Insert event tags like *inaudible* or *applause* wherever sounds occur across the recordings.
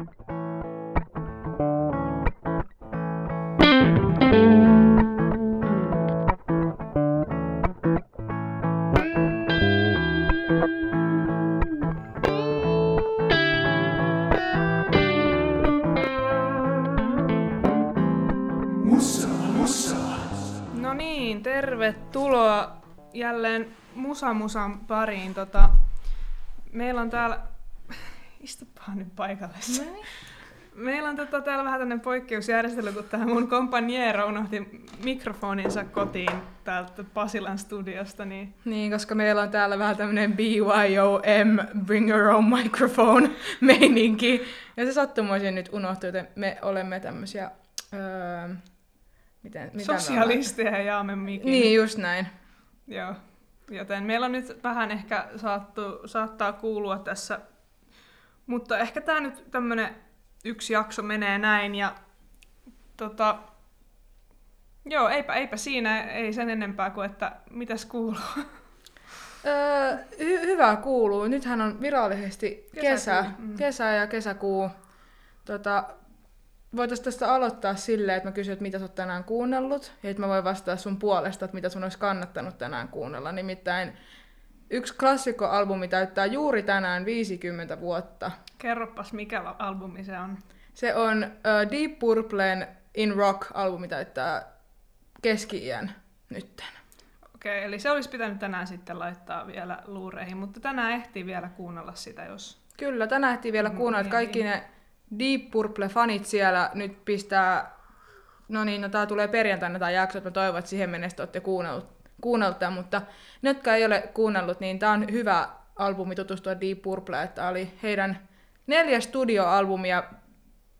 No niin, tervetuloa jälleen Musa Musan pariin. Tota, meillä on täällä... Istupahan nyt paikalle. Meillä on tota, täällä vähän tämmöinen poikkeusjärjestely, kun tämä mun kompanjero unohti mikrofoninsa kotiin täältä Pasilan studiosta. Niin... Niin, koska meillä on täällä vähän tämmöinen BYOM, bring your own microphone *laughs* meininki. Ja se sattumoisin nyt unohtui, joten me olemme tämmöisiä... Öö, miten, mitä Sosialisteja ja jaamme mikin. Niin, just näin. Joo. Joten meillä on nyt vähän ehkä saattu, saattaa kuulua tässä, mutta ehkä tämä nyt tämmöinen yksi jakso menee näin ja tota, joo, eipä, eipä siinä, ei sen enempää kuin, että mitäs kuuluu. Öö, hy- hyvä kuuluu. Nythän on virallisesti kesä, mm. kesä ja kesäkuu. Tota, voitaisiin tästä aloittaa silleen, että mä kysyn, että mitä sä oot tänään kuunnellut, ja että mä voin vastata sun puolesta, että mitä sun olisi kannattanut tänään kuunnella. Nimittäin yksi klassikkoalbumi täyttää juuri tänään 50 vuotta. Kerropas, mikä albumi se on. Se on uh, Deep Purplen In Rock-albumi täyttää keski-iän nytten. Okei, okay, eli se olisi pitänyt tänään sitten laittaa vielä luureihin, mutta tänään ehtii vielä kuunnella sitä, jos... Kyllä, tänään ehtii vielä kuunnella, että kaikki ne Deep Purple-fanit siellä nyt pistää, no niin, no tää tulee perjantaina tämä jakso, että mä toivon, että siihen mennessä olette kuunnellut, kuunnellut tämän, mutta ne, jotka ei ole kuunnellut, niin tämä on hyvä albumi tutustua Deep Purple, että oli heidän neljä studioalbumia,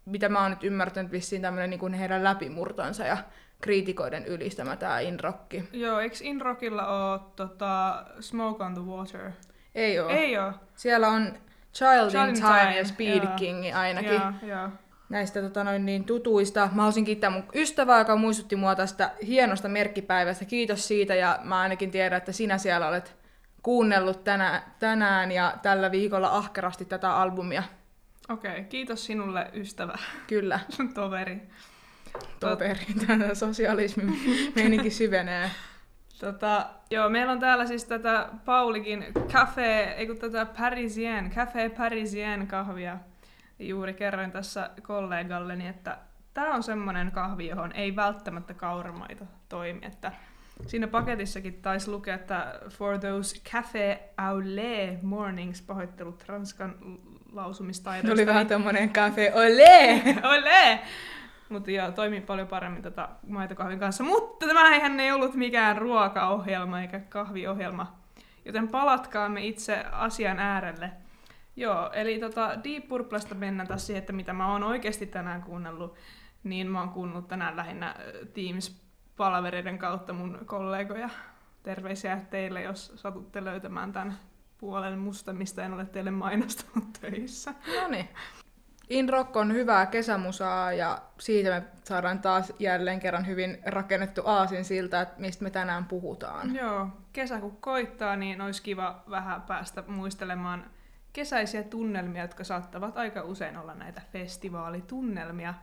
mitä mä oon nyt ymmärtänyt vissiin tämmöinen niin heidän läpimurtonsa ja kriitikoiden ylistämä tämä Inrocki. Joo, eikö Inrockilla ole tota, Smoke on the Water? Ei oo. Ei oo. Siellä on Child, Child in Time, Time ja Speed joo. King ainakin. Joo, joo. Näistä tota, noin, niin, tutuista. Mä haluaisin kiittää mun ystävää, joka muistutti mua tästä hienosta merkkipäivästä. Kiitos siitä ja mä ainakin tiedän, että sinä siellä olet kuunnellut tänä, tänään ja tällä viikolla ahkerasti tätä albumia. Okei, okay, kiitos sinulle ystävä. Kyllä. *laughs* Toveri. Toveri, *laughs* tämä sosialismi meininki syvenee. Tota, joo, meillä on täällä siis tätä Paulikin Café, ei kun tätä Parisien, Café Parisien kahvia. Juuri kerroin tässä kollegalleni, että tämä on semmoinen kahvi, johon ei välttämättä kauramaita toimi. Että siinä paketissakin taisi lukea, että for those café au lait mornings, pahoittelut ranskan lausumistaidoista. Oli vähän tämmöinen café au lait! *laughs* Mutta joo, toimii paljon paremmin tätä maitokahvin kanssa. Mutta tämä eihän ei ollut mikään ruokaohjelma eikä kahviohjelma. Joten palatkaamme itse asian äärelle. Joo, eli tota Deep Purplesta mennään taas siihen, että mitä mä oon oikeasti tänään kuunnellut. Niin mä oon kuunnellut tänään lähinnä Teams-palavereiden kautta mun kollegoja. Terveisiä teille, jos satutte löytämään tämän puolen musta, mistä en ole teille mainostanut *laughs* töissä. No niin. In Rock on hyvää kesämusaa ja siitä me saadaan taas jälleen kerran hyvin rakennettu aasin siltä, että mistä me tänään puhutaan. Joo, kesä kun koittaa, niin olisi kiva vähän päästä muistelemaan kesäisiä tunnelmia, jotka saattavat aika usein olla näitä festivaalitunnelmia.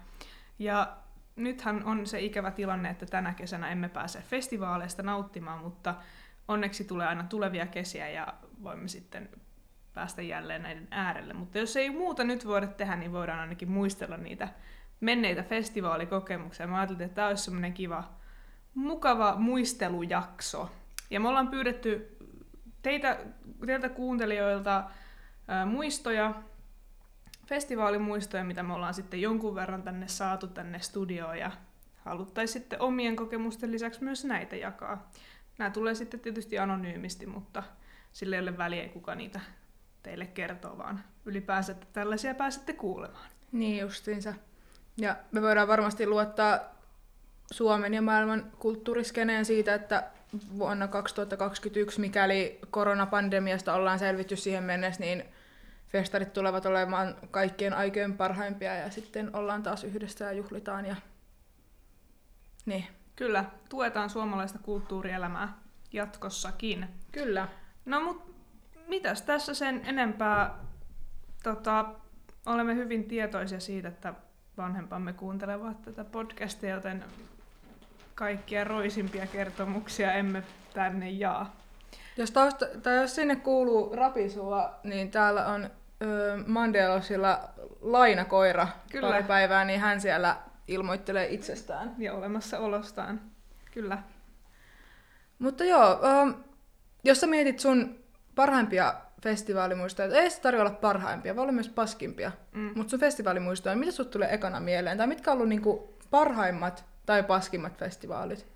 Ja nythän on se ikävä tilanne, että tänä kesänä emme pääse festivaaleista nauttimaan, mutta onneksi tulee aina tulevia kesiä ja voimme sitten päästä jälleen näiden äärelle. Mutta jos ei muuta nyt voida tehdä, niin voidaan ainakin muistella niitä menneitä festivaalikokemuksia. Mä ajattelin, että tämä olisi semmoinen kiva, mukava muistelujakso. Ja me ollaan pyydetty teitä, teiltä kuuntelijoilta muistoja, festivaalimuistoja, mitä me ollaan sitten jonkun verran tänne saatu tänne studioon ja haluttaisiin sitten omien kokemusten lisäksi myös näitä jakaa. Nämä tulee sitten tietysti anonyymisti, mutta sille ei ole väliä, kuka niitä teille kertoo, vaan ylipäänsä, että tällaisia pääsette kuulemaan. Niin justiinsa. Ja me voidaan varmasti luottaa Suomen ja maailman kulttuuriskeneen siitä, että vuonna 2021, mikäli koronapandemiasta ollaan selvitty siihen mennessä, niin festarit tulevat olemaan kaikkien aikojen parhaimpia ja sitten ollaan taas yhdessä ja juhlitaan. Ja... Niin. Kyllä, tuetaan suomalaista kulttuurielämää jatkossakin. Kyllä. No mutta mitäs tässä sen enempää tota, olemme hyvin tietoisia siitä, että vanhempamme kuuntelevat tätä podcastia, joten kaikkia roisimpia kertomuksia emme tänne jaa. Jos, tausta, tai jos sinne kuuluu rapisua, niin täällä on Mandelosilla lainakoira Kyllä. pari päivää, niin hän siellä ilmoittelee itsestään. Ja olemassaolostaan. Kyllä. Mutta joo, jos sä mietit sun parhaimpia festivaalimuistoja, ei se tarvitse olla parhaimpia, voi olla myös paskimpia, mm. mutta sun festivaalimuistoja, mitä sut tulee ekana mieleen? Tai mitkä on ollut niinku parhaimmat tai paskimmat festivaalit,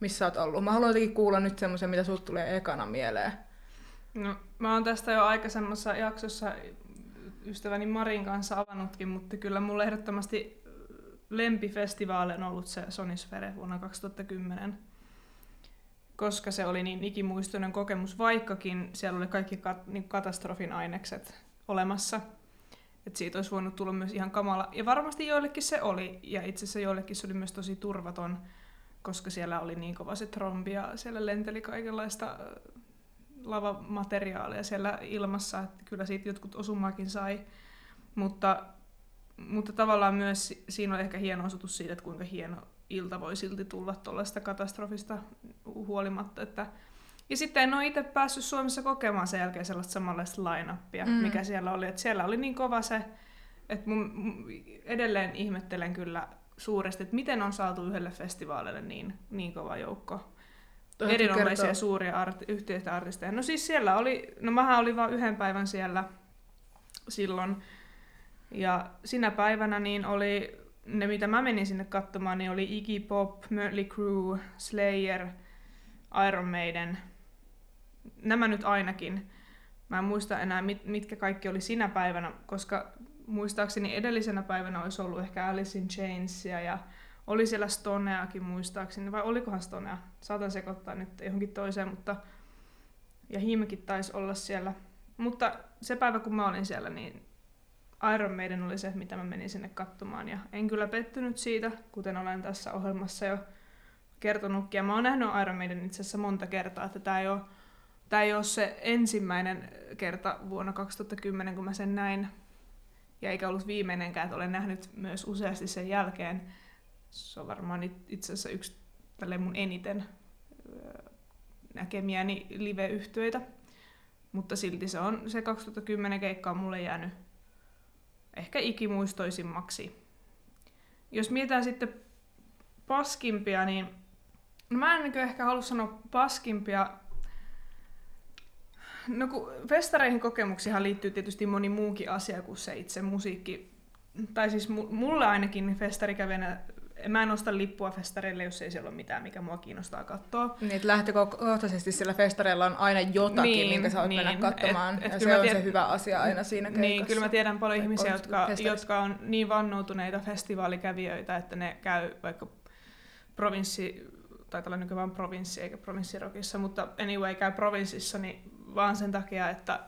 missä oot ollut? Mä haluan jotenkin kuulla nyt semmoisen, mitä sut tulee ekana mieleen. No, mä oon tästä jo aikaisemmassa jaksossa ystäväni Marin kanssa avannutkin, mutta kyllä mulle ehdottomasti lempifestivaali on ollut se Sonisfere vuonna 2010 koska se oli niin ikimuistoinen kokemus, vaikkakin siellä oli kaikki kat- niin katastrofin ainekset olemassa. Et siitä olisi voinut tulla myös ihan kamala. Ja varmasti joillekin se oli, ja itse asiassa joillekin se oli myös tosi turvaton, koska siellä oli niin kova se trombi ja siellä lenteli kaikenlaista lavamateriaalia siellä ilmassa, että kyllä siitä jotkut osumaakin sai. Mutta, mutta tavallaan myös siinä on ehkä hieno osoitus siitä, että kuinka hieno ilta voi silti tulla tuollaista katastrofista huolimatta. Että... Ja sitten en ole itse päässyt Suomessa kokemaan sen jälkeen sellaista samanlaista line mm. mikä siellä oli. Että siellä oli niin kova se, että mun, edelleen ihmettelen kyllä suuresti, että miten on saatu yhdelle festivaalille niin, niin kova joukko erinomaisia kertoo. suuria arti, yhteistä artisteja. No siis siellä oli, no mähän olin vain yhden päivän siellä silloin, ja sinä päivänä niin oli ne, mitä mä menin sinne katsomaan, niin oli Iggy Pop, Mötley Crue, Slayer, Iron Maiden. Nämä nyt ainakin. Mä en muista enää, mit, mitkä kaikki oli sinä päivänä, koska muistaakseni edellisenä päivänä olisi ollut ehkä Alice in Chainsia ja oli siellä Stoneakin muistaakseni, vai olikohan Stonea? Saatan sekoittaa nyt johonkin toiseen, mutta ja Himkin taisi olla siellä. Mutta se päivä, kun mä olin siellä, niin Iron Maiden oli se, mitä mä menin sinne katsomaan. Ja en kyllä pettynyt siitä, kuten olen tässä ohjelmassa jo kertonutkin. Ja mä oon nähnyt Iron Maiden itse asiassa monta kertaa, että tämä ei ole, tää ei ole se ensimmäinen kerta vuonna 2010, kun mä sen näin. Ja eikä ollut viimeinenkään, että olen nähnyt myös useasti sen jälkeen. Se on varmaan itse asiassa yksi tälle mun eniten näkemiäni live-yhtyöitä. Mutta silti se on se 2010 keikka on mulle jäänyt ehkä ikimuistoisimmaksi. Jos mietitään sitten paskimpia, niin no mä en niin ehkä halua sanoa paskimpia. No kun festareihin kokemuksihan liittyy tietysti moni muukin asia kuin se itse musiikki. Tai siis mulle ainakin festarikävenä mä en osta lippua festareille, jos ei siellä ole mitään, mikä mua kiinnostaa katsoa. Niin, lähtökohtaisesti sillä festareilla on aina jotakin, niin, minkä sä oot niin, mennä katsomaan. Et, et ja se on tied... se hyvä asia aina siinä keikassa. Niin, kyllä mä tiedän paljon ihmisiä, jotka, jotka on niin vannoutuneita festivaalikävijöitä, että ne käy vaikka provinssi, tai tällä nykyään vain provinssi eikä provinssirokissa, mutta anyway käy provinssissa niin vaan sen takia, että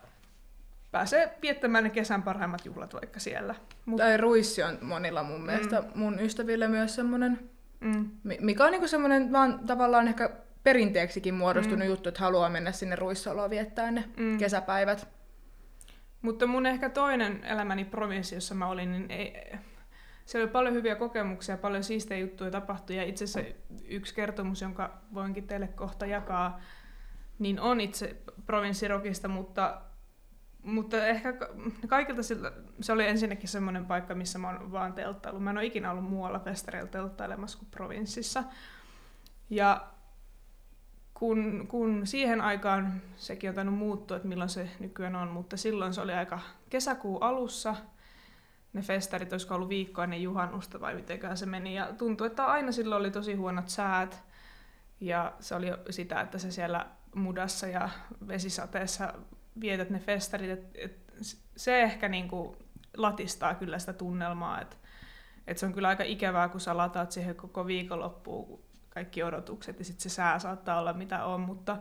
pääsee viettämään ne kesän parhaimmat juhlat vaikka siellä. Mut... Tai ruissi on monilla mun mielestä mm. mun ystäville myös semmoinen, mm. mikä on niinku semmoinen vaan tavallaan ehkä perinteeksikin muodostunut mm. juttu, että haluaa mennä sinne ruissaloon viettää ne mm. kesäpäivät. Mutta mun ehkä toinen elämäni provinssi, jossa mä olin, niin ei, siellä oli paljon hyviä kokemuksia, paljon siistejä juttuja tapahtui ja itse asiassa yksi kertomus, jonka voinkin teille kohta jakaa, niin on itse provinssirokista, mutta mutta ehkä kaikilta sillä, se oli ensinnäkin semmoinen paikka, missä mä oon vaan telttailu. Mä en ole ikinä ollut muualla festareilla telttailemassa kuin provinssissa. Ja kun, kun siihen aikaan, sekin on tainnut muuttua, että milloin se nykyään on, mutta silloin se oli aika kesäkuun alussa. Ne festarit, olisiko ollut viikkoa ennen juhannusta vai mitenkään se meni. Ja tuntui, että aina silloin oli tosi huonot säät. Ja se oli sitä, että se siellä mudassa ja vesisateessa vietät ne festarit, et, et se ehkä niinku latistaa kyllä sitä tunnelmaa, että et se on kyllä aika ikävää, kun sä lataat siihen koko viikonloppuun kaikki odotukset ja sitten se sää saattaa olla mitä on, mutta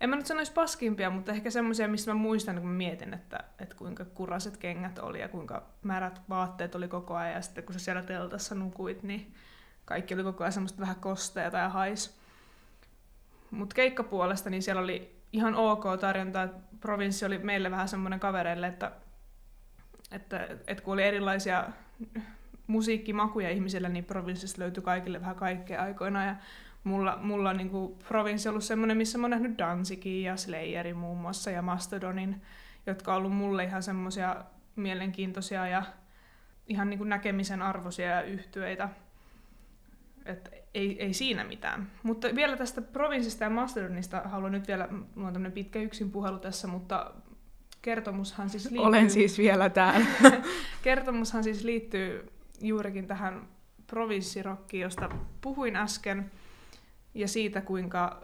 en mä nyt sanoisi paskimpia, mutta ehkä semmoisia, missä mä muistan, kun mä mietin, että, että kuinka kuraset kengät oli ja kuinka märät vaatteet oli koko ajan ja sitten kun sä siellä teltassa nukuit, niin kaikki oli koko ajan semmoista vähän kosteita ja hais. Mutta keikkapuolesta, niin siellä oli ihan ok tarjonta. Provinssi oli meille vähän semmoinen kavereille, että että, että kun oli erilaisia musiikkimakuja ihmisillä, niin provinssista löytyi kaikille vähän kaikkea aikoina. Ja mulla, mulla on niin kuin, provinssi ollut semmoinen, missä mä oon nähnyt Danzikin ja Slayerin muun muassa ja Mastodonin, jotka on ollut mulle ihan semmoisia mielenkiintoisia ja ihan niin kuin näkemisen arvoisia yhtyeitä. Et ei, ei siinä mitään. Mutta vielä tästä provinssista ja Mastodonista haluan nyt vielä, mulla on tämmöinen pitkä yksin puhelu tässä, mutta kertomushan siis liittyy... Olen siis vielä täällä. *laughs* kertomushan siis liittyy juurikin tähän provinssirokkiin, josta puhuin äsken, ja siitä, kuinka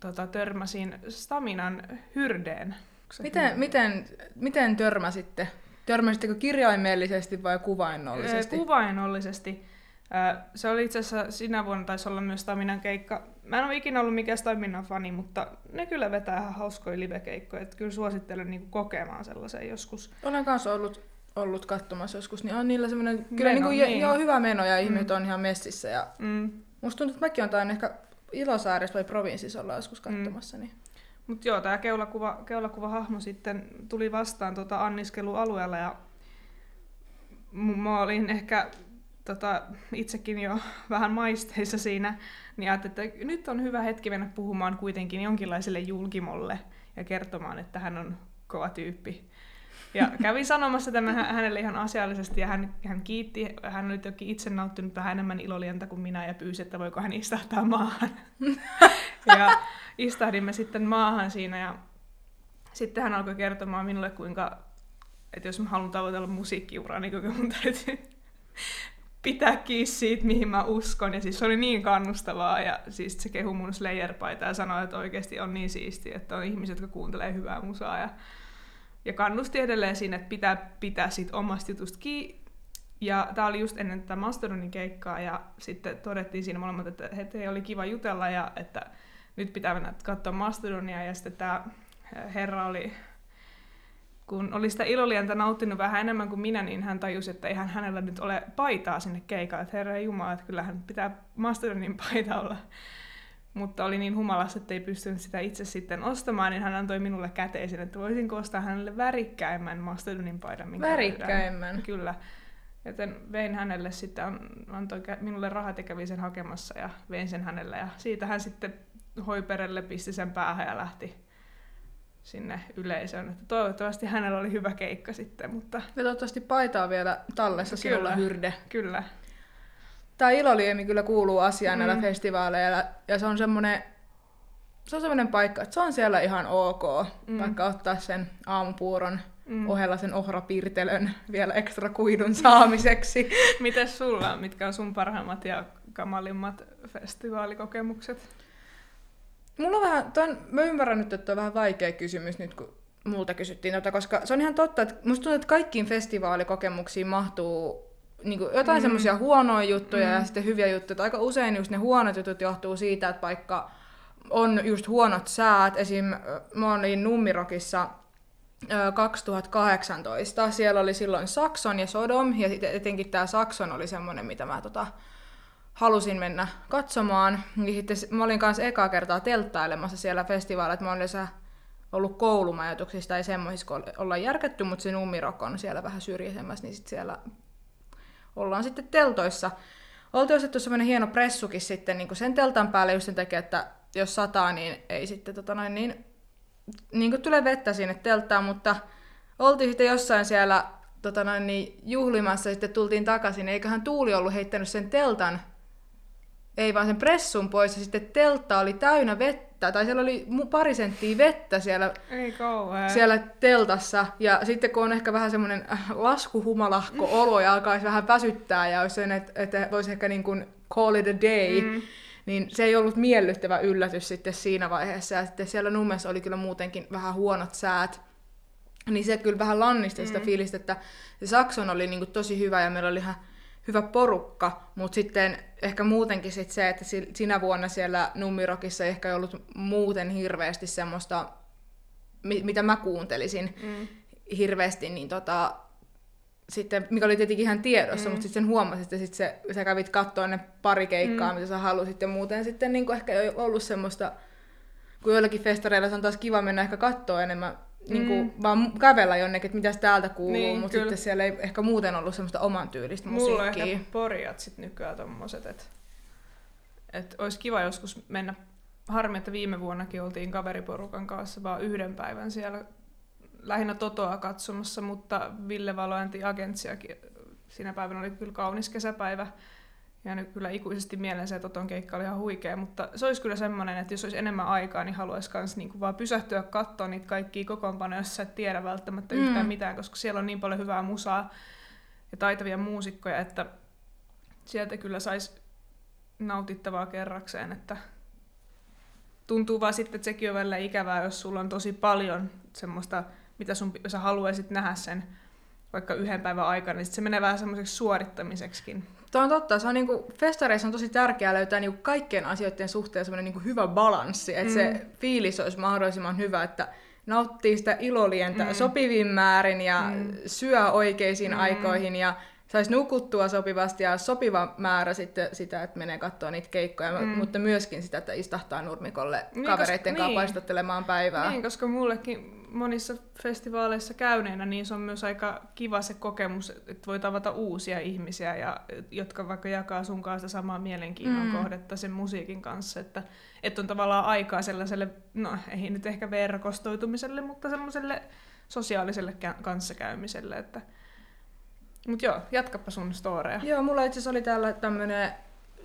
tota, törmäsin Staminan hyrdeen. Miten, miten, miten törmäsitte? Törmäsittekö kirjaimellisesti vai kuvainnollisesti? Kuvainnollisesti. Se oli itse asiassa sinä vuonna taisi olla myös Staminan keikka. Mä en ole ikinä ollut mikään Staminan fani, mutta ne kyllä vetää ihan hauskoja live-keikkoja. Että kyllä suosittelen niin kokemaan sellaisen joskus. Olen kanssa ollut, ollut katsomassa joskus, niin on niillä semmoinen kyllä meno, niin kuin, niin. joo, hyvä meno ja ihmiset mm. on ihan messissä. Ja mm. Musta tuntuu, että mäkin on tain ehkä Ilosaaressa vai provinssissa olla joskus katsomassa. Mm. Niin. Mutta joo, tämä keulakuva, keulakuva-hahmo sitten tuli vastaan tota anniskelualueella ja mä olin ehkä tota, itsekin jo *laughs* vähän maisteissa siinä, niin ajattelin, että nyt on hyvä hetki mennä puhumaan kuitenkin jonkinlaiselle julkimolle ja kertomaan, että hän on kova tyyppi. Ja *laughs* kävin sanomassa tämän hänelle ihan asiallisesti ja hän, hän kiitti. Hän oli toki itse nauttinut vähän enemmän ilolientä kuin minä ja pyysi, että voiko hän istahtaa maahan. *laughs* ja istahdimme sitten maahan siinä ja sitten hän alkoi kertomaan minulle, kuinka, että jos mä haluan tavoitella musiikkiuraa, niin kuinka mun täytyy pitää kiinni siitä, mihin mä uskon. Ja siis se oli niin kannustavaa ja siis se kehu mun Slayer-paitaa ja sanoi, että oikeasti on niin siistiä, että on ihmiset, jotka kuuntelee hyvää musaa. Ja, ja kannusti edelleen siinä, että pitää pitää siitä omasta jutusta kiinni. Ja tämä oli just ennen tätä Mastodonin keikkaa ja sitten todettiin siinä molemmat, että he oli kiva jutella ja että nyt pitää mennä katsoa Mastodonia ja sitten tämä herra oli kun oli sitä ilolientä nauttinut vähän enemmän kuin minä, niin hän tajusi, että eihän hänellä nyt ole paitaa sinne keikalle. Että herra Jumala, että kyllähän pitää Mastodonin paita olla. Mutta oli niin humalassa, että ei pystynyt sitä itse sitten ostamaan, niin hän antoi minulle käteisen, että voisinko ostaa hänelle värikkäimmän Mastodonin paidan. Minkä Värikkäimmän? Löydän. Kyllä. Joten vein hänelle sitten, antoi minulle rahat ja kävi sen hakemassa ja vein sen hänelle. Ja siitä hän sitten hoiperelle pisti sen päähän ja lähti sinne yleisöön. Että toivottavasti hänellä oli hyvä keikka sitten. Mutta... Ja toivottavasti paitaa vielä tallessa kyllä, sinulla hyrde. Kyllä. Tämä Iloliemi kyllä kuuluu asiaan mm. näillä festivaaleilla ja se on semmoinen se on semmoinen paikka, että se on siellä ihan ok, mm. vaikka ottaa sen aamupuuron mm. ohella sen ohrapirtelön vielä ekstra kuidun saamiseksi. *laughs* Mites sulla, mitkä on sun parhaimmat ja kamalimmat festivaalikokemukset? Mulla on vähän, ton, mä ymmärrän nyt, että on vähän vaikea kysymys nyt, kun multa kysyttiin tota, koska se on ihan totta, että musta tuntuu, että kaikkiin festivaalikokemuksiin mahtuu niin kuin jotain mm. semmoisia huonoja juttuja mm. ja sitten hyviä juttuja. Aika usein just ne huonot jutut johtuu siitä, että vaikka on just huonot säät. Esim. mä olin Nummirokissa 2018. Siellä oli silloin Sakson ja Sodom, ja etenkin tämä Sakson oli semmoinen, mitä mä tota, halusin mennä katsomaan. Niin sitten mä olin kanssa ekaa kertaa telttailemassa siellä festivaalilla, että mä olin ollut koulumajoituksissa tai semmoisissa, kun ollaan järketty, mutta se Nummirok on siellä vähän syrjäisemmässä, niin sitten siellä ollaan sitten teltoissa. Oltiin ostettu semmoinen hieno pressukin sitten niin sen teltan päälle just sen takia, että jos sataa, niin ei sitten tota noin, niin, niin kuin tulee vettä sinne telttaan, mutta oltiin sitten jossain siellä tota noin, niin juhlimassa sitten tultiin takaisin, eiköhän Tuuli ollut heittänyt sen teltan ei vaan sen pressun pois, ja sitten teltta oli täynnä vettä, tai siellä oli pari senttiä vettä siellä, ei siellä teltassa, ja sitten kun on ehkä vähän semmoinen äh, laskuhumalahko olo, ja alkaisi vähän väsyttää, ja olisi sen, että, että voisi ehkä niin kuin call it a day, mm. niin se ei ollut miellyttävä yllätys sitten siinä vaiheessa, ja sitten siellä Nummessa oli kyllä muutenkin vähän huonot säät, niin se kyllä vähän lannisti mm. sitä fiilistä, että se Sakson oli niin kuin tosi hyvä, ja meillä oli ihan hyvä porukka, mutta sitten ehkä muutenkin sit se, että sinä vuonna siellä Nummirokissa ei ehkä ollut muuten hirveästi semmoista, mitä mä kuuntelisin mm. hirveästi, niin tota, sitten, mikä oli tietenkin ihan tiedossa, mm. mutta sitten sen huomasit, että sit se, sä kävit katsoa ne pari keikkaa, mm. mitä sä halusit, ja muuten sitten niin ehkä ei ollut semmoista, kun joillakin festareilla se on taas kiva mennä ehkä katsoa enemmän niin kuin, Mm. vaan kävellä jonnekin, että mitäs täältä kuuluu, Niin, mutta sitten siellä ei ehkä muuten ollut semmoista oman tyylistä Mulla on musiikkia. ehkä porjat sit nykyään tommoset, että et olisi kiva joskus mennä. Harmi, että viime vuonnakin oltiin kaveriporukan kanssa vaan yhden päivän siellä lähinnä Totoa katsomassa, mutta Ville Valoanti Agentsiakin siinä päivänä oli kyllä kaunis kesäpäivä. Ja nyt kyllä ikuisesti mieleen se Toton keikka oli ihan huikea, mutta se olisi kyllä semmoinen, että jos olisi enemmän aikaa, niin haluaisi myös niinku vaan pysähtyä katsoa niitä kaikkia kokoonpanoja, jos sä et tiedä välttämättä Mm. yhtään mitään, koska siellä on niin paljon hyvää musaa ja taitavia muusikkoja, että sieltä kyllä saisi nautittavaa kerrakseen, että tuntuu vaan sitten, että sekin on välillä ikävää, jos sulla on tosi paljon semmoista, mitä sun, sä haluaisit nähdä sen vaikka yhden päivän aikana, niin sit se menee vähän semmoiseksi suorittamiseksikin. Tuo on totta, se on niinku, festareissa on tosi tärkeää löytää niinku kaikkien asioiden suhteen semmoinen niinku hyvä balanssi, että Mm. se fiilis olisi mahdollisimman hyvä, että nauttii sitä ilolientä Mm. sopivin määrin ja Mm. syö oikeisiin Mm. aikoihin ja saisi nukuttua sopivasti ja sopiva määrä sitten sitä, että menee katsoa niitä keikkoja, Mm. mutta myöskin sitä, että istahtaa nurmikolle Niin, kavereiden koska- kanssa niin. paistattelemaan päivää. Niin, koska mullekin monissa festivaaleissa käyneenä, niin se on myös aika kiva se kokemus, että voi tavata uusia ihmisiä, ja, jotka vaikka jakaa sun kanssa samaa mielenkiinnon Mm. kohdetta sen musiikin kanssa, että, että on tavallaan aikaa sellaiselle, no ei nyt ehkä verkostoitumiselle, mutta semmoiselle sosiaaliselle kä- kanssakäymiselle, että Mut joo, jatkappa sun storeja. Joo, mulla itse oli täällä tämmönen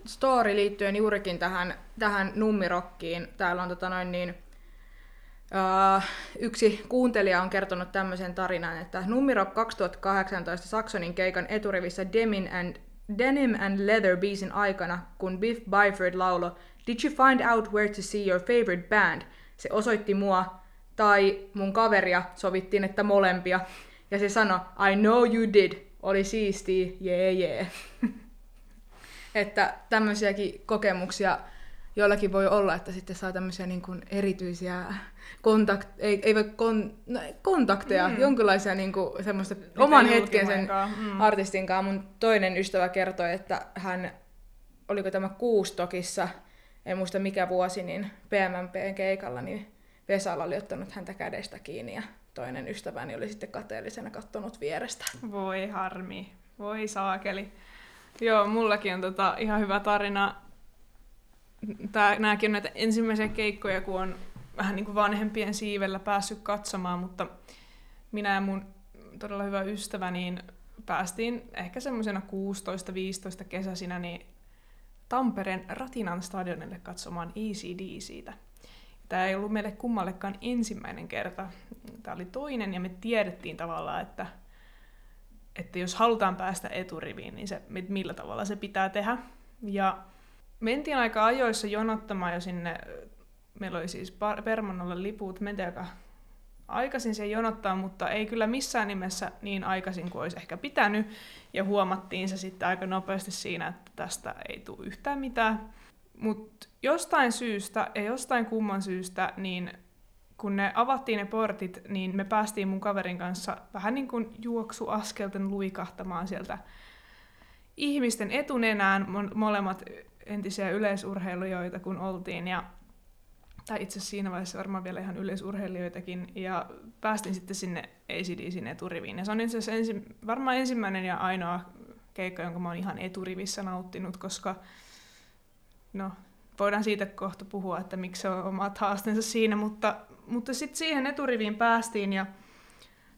story liittyen juurikin tähän, tähän nummirokkiin. Täällä on tota noin niin, uh, yksi kuuntelija on kertonut tämmöisen tarinan, että Nummirock 2018 Saksonin keikan eturivissä Demin and, Denim and Leather biisin aikana, kun Biff Byford laulo Did you find out where to see your favorite band? Se osoitti mua tai mun kaveria, sovittiin, että molempia. Ja se sanoi, I know you did, oli siistiä, jee jee. *laughs* että tämmöisiäkin kokemuksia joillakin voi olla, että sitten saa tämmöisiä niin kuin erityisiä kontakt, ei, ei voi kon, no, kontakteja, Mm. jonkinlaisia niin kuin semmoista oman hetken sen mm. artistin kanssa. Mun toinen ystävä kertoi, että hän, oliko tämä Kuustokissa, en muista mikä vuosi, niin PMMPn keikalla, niin Vesala oli ottanut häntä kädestä kiinni ja toinen ystäväni oli sitten kateellisena kattonut vierestä. Voi harmi, voi saakeli. Joo, mullakin on tota ihan hyvä tarina. Tää, nääkin on näitä ensimmäisiä keikkoja, kun on vähän niin kuin vanhempien siivellä päässyt katsomaan, mutta minä ja mun todella hyvä ystävä, niin päästiin ehkä semmoisena 16-15 kesäisinä niin Tampereen Ratinan stadionille katsomaan ECDCtä. Tämä ei ollut meille kummallekaan ensimmäinen kerta. Tämä oli toinen ja me tiedettiin tavallaan, että, että jos halutaan päästä eturiviin, niin se, millä tavalla se pitää tehdä. Ja mentiin aika ajoissa jonottamaan jo sinne, meillä oli siis Permannolla liput, mentiin aika aikaisin se jonottaa, mutta ei kyllä missään nimessä niin aikaisin kuin olisi ehkä pitänyt. Ja huomattiin se sitten aika nopeasti siinä, että tästä ei tule yhtään mitään. Mutta jostain syystä, ja jostain kumman syystä, niin kun ne avattiin ne portit, niin me päästiin mun kaverin kanssa vähän niin kuin juoksuaskelten luikahtamaan sieltä ihmisten etunenään, molemmat entisiä yleisurheilijoita kun oltiin, ja tai itse asiassa siinä vaiheessa varmaan vielä ihan yleisurheilijoitakin, ja päästin sitten sinne ACDCin eturiviin. Ja se on itse asiassa ensi, varmaan ensimmäinen ja ainoa keikka, jonka mä oon ihan eturivissä nauttinut, koska no, voidaan siitä kohta puhua, että miksi se on omat haasteensa siinä, mutta, mutta sitten siihen eturiviin päästiin ja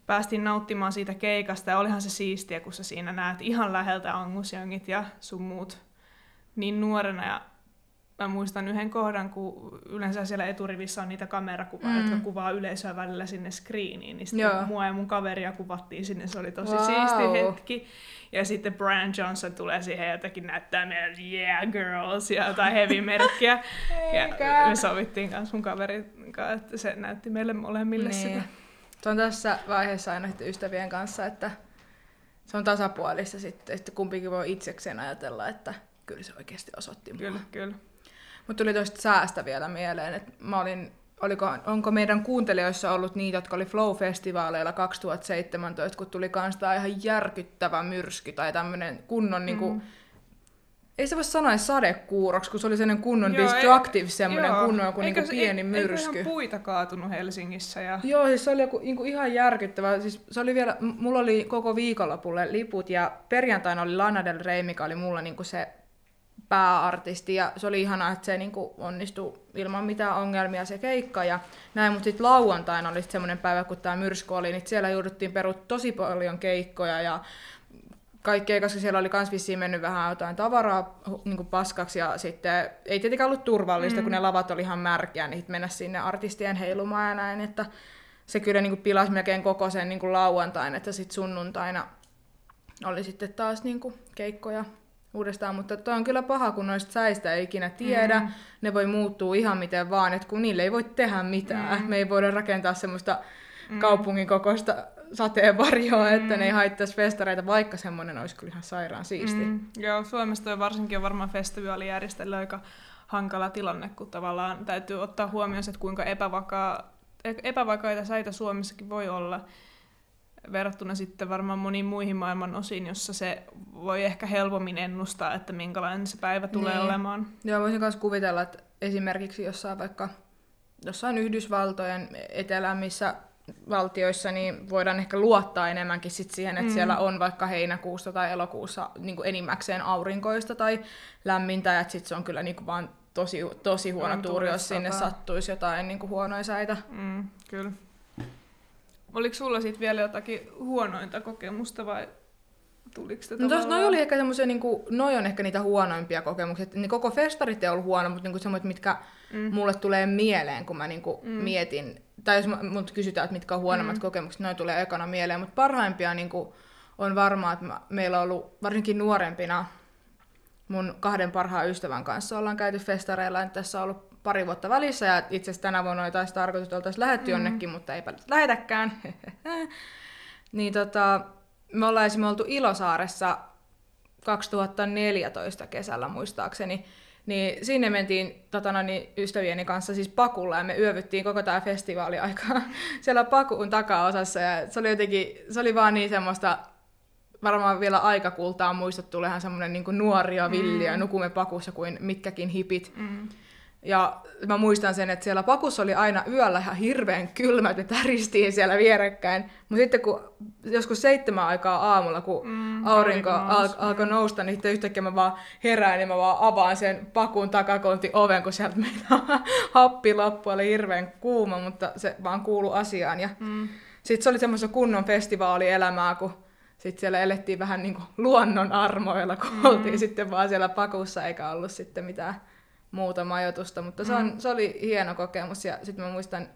päästiin nauttimaan siitä keikasta ja olihan se siistiä, kun sä siinä näet ihan läheltä Angus Youngit ja sun muut niin nuorena ja mä muistan yhden kohdan, kun yleensä siellä eturivissä on niitä kamerakuvaa, mm. jotka kuvaa yleisöä välillä sinne screeniin, niin sitten Joo. mua ja mun kaveria kuvattiin sinne, se oli tosi wow. siisti hetki. Ja sitten Brian Johnson tulee siihen jotenkin näyttää meille yeah girls ja jotain heavy-merkkiä. *laughs* ja me sovittiin kanssa mun kaverin kanssa, että se näytti meille molemmille niin. sitä. Se on tässä vaiheessa aina ystävien kanssa, että se on tasapuolista sitten, että kumpikin voi itsekseen ajatella, että kyllä se oikeasti osoitti Kyllä, mua. kyllä. Mutta tuli tuosta säästä vielä mieleen, että mä olin, oliko, onko meidän kuuntelijoissa ollut niitä, jotka oli Flow-festivaaleilla 2017, kun tuli kans tää ihan järkyttävä myrsky tai tämmönen kunnon niinku mm. niinku, ei se voi sanoa sadekuuroksi, kun se oli sellainen kunnon Joo, destructive, semmoinen joo. kunnon joku niinku se- pieni ei- myrsky. Eikö puita kaatunut Helsingissä? Ja... Joo, siis se oli joku, niinku ihan järkyttävä. Siis se oli vielä, mulla oli koko viikonlopulle liput ja perjantaina oli Lana Del Rey, mikä oli mulla niinku se pääartisti ja se oli ihanaa, että se niinku onnistui ilman mitään ongelmia se keikka ja näin, mutta sitten lauantaina oli sit semmoinen päivä, kun tämä myrsky oli, niin siellä jouduttiin perut tosi paljon keikkoja ja kaikkea, koska siellä oli kans vissiin mennyt vähän jotain tavaraa niin paskaksi ja sitten ei tietenkään ollut turvallista, mm. kun ne lavat oli ihan märkiä, niin mennä sinne artistien heilumaan ja näin, että se kyllä niin pilasi melkein koko sen niin lauantain, että sitten sunnuntaina oli sitten taas niin keikkoja uudestaan, mutta toi on kyllä paha, kun noista säistä ei ikinä tiedä, mm. ne voi muuttua ihan miten vaan, että kun niille ei voi tehdä mitään, mm. me ei voida rakentaa semmoista mm. kaupungin kokoista sateenvarjoa, mm. että ne ei haittaisi festareita, vaikka semmoinen olisi kyllä ihan sairaan siisti. Mm, joo, Suomessa toi varsinkin on varmaan festivaalijärjestely aika hankala tilanne, kun tavallaan täytyy ottaa huomioon, että kuinka epävakaa, e- epävakaita säitä Suomessakin voi olla verrattuna sitten varmaan moniin muihin maailman osiin, jossa se voi ehkä helpommin ennustaa, että minkälainen se päivä tulee Niin. olemaan. Joo, voisin myös kuvitella, että esimerkiksi jossain vaikka jossain Yhdysvaltojen etelämissä valtioissa, niin voidaan ehkä luottaa enemmänkin sit siihen, että mm. siellä on vaikka heinäkuussa tai elokuussa niin kuin enimmäkseen aurinkoista tai lämmintä, että sit se on kyllä niin kuin vaan tosi, tosi huono On tuuri, jos sinne sattuisi jotain niin kuin huonoja säitä. Mm, kyllä. Oliko sulla sitten vielä jotakin huonointa kokemusta vai tuliko sitä No tos, noi oli ehkä semmoisia, niinku, noi on ehkä niitä huonoimpia kokemuksia. Niin koko festarit ei ollut huono, mutta niinku semmoiset, mitkä mm. mulle tulee mieleen, kun mä niinku mm. mietin. Tai jos mut kysytään, että mitkä on huonommat mm. kokemukset, noin tulee ekana mieleen. Mutta parhaimpia niinku, on varmaan, että mä, meillä on ollut varsinkin nuorempina mun kahden parhaan ystävän kanssa ollaan käyty festareilla. Nyt tässä on ollut pari vuotta välissä ja itse asiassa tänä vuonna oli taas tarkoitus, että oltaisiin lähetty mm. jonnekin, mutta eipä lähetäkään. *laughs* niin tota, me ollaan esimerkiksi oltu Ilosaaressa 2014 kesällä muistaakseni, niin sinne mentiin totana, niin ystävieni kanssa siis pakulla ja me yövyttiin koko tämä festivaali aikaa *laughs* siellä pakuun takaosassa ja se oli jotenkin, se oli vaan niin semmoista varmaan vielä aikakultaa muistot tulee ihan semmoinen niin nuori ja villi ja nukumme pakussa kuin mitkäkin hipit. Mm. Ja mä muistan sen, että siellä pakussa oli aina yöllä ihan hirveän kylmät, me täristiin siellä vierekkäin. Mutta sitten kun joskus seitsemän aikaa aamulla, kun Mm, aurinko al- alkoi nousta, niin sitten yhtäkkiä mä vaan herään ja mä vaan avaan sen pakun takakontin oven, kun sieltä meinaa *laughs* happi loppu, oli hirveän kuuma, mutta se vaan kuulu asiaan. Ja Mm. sitten se oli semmoista kunnon festivaalielämää, kun sitten siellä elettiin vähän niin kuin luonnon armoilla, kun mm. oltiin sitten vaan siellä pakussa, eikä ollut sitten mitään muuta majoitusta. Mutta se, on, se oli hieno kokemus ja sitten mä muistan,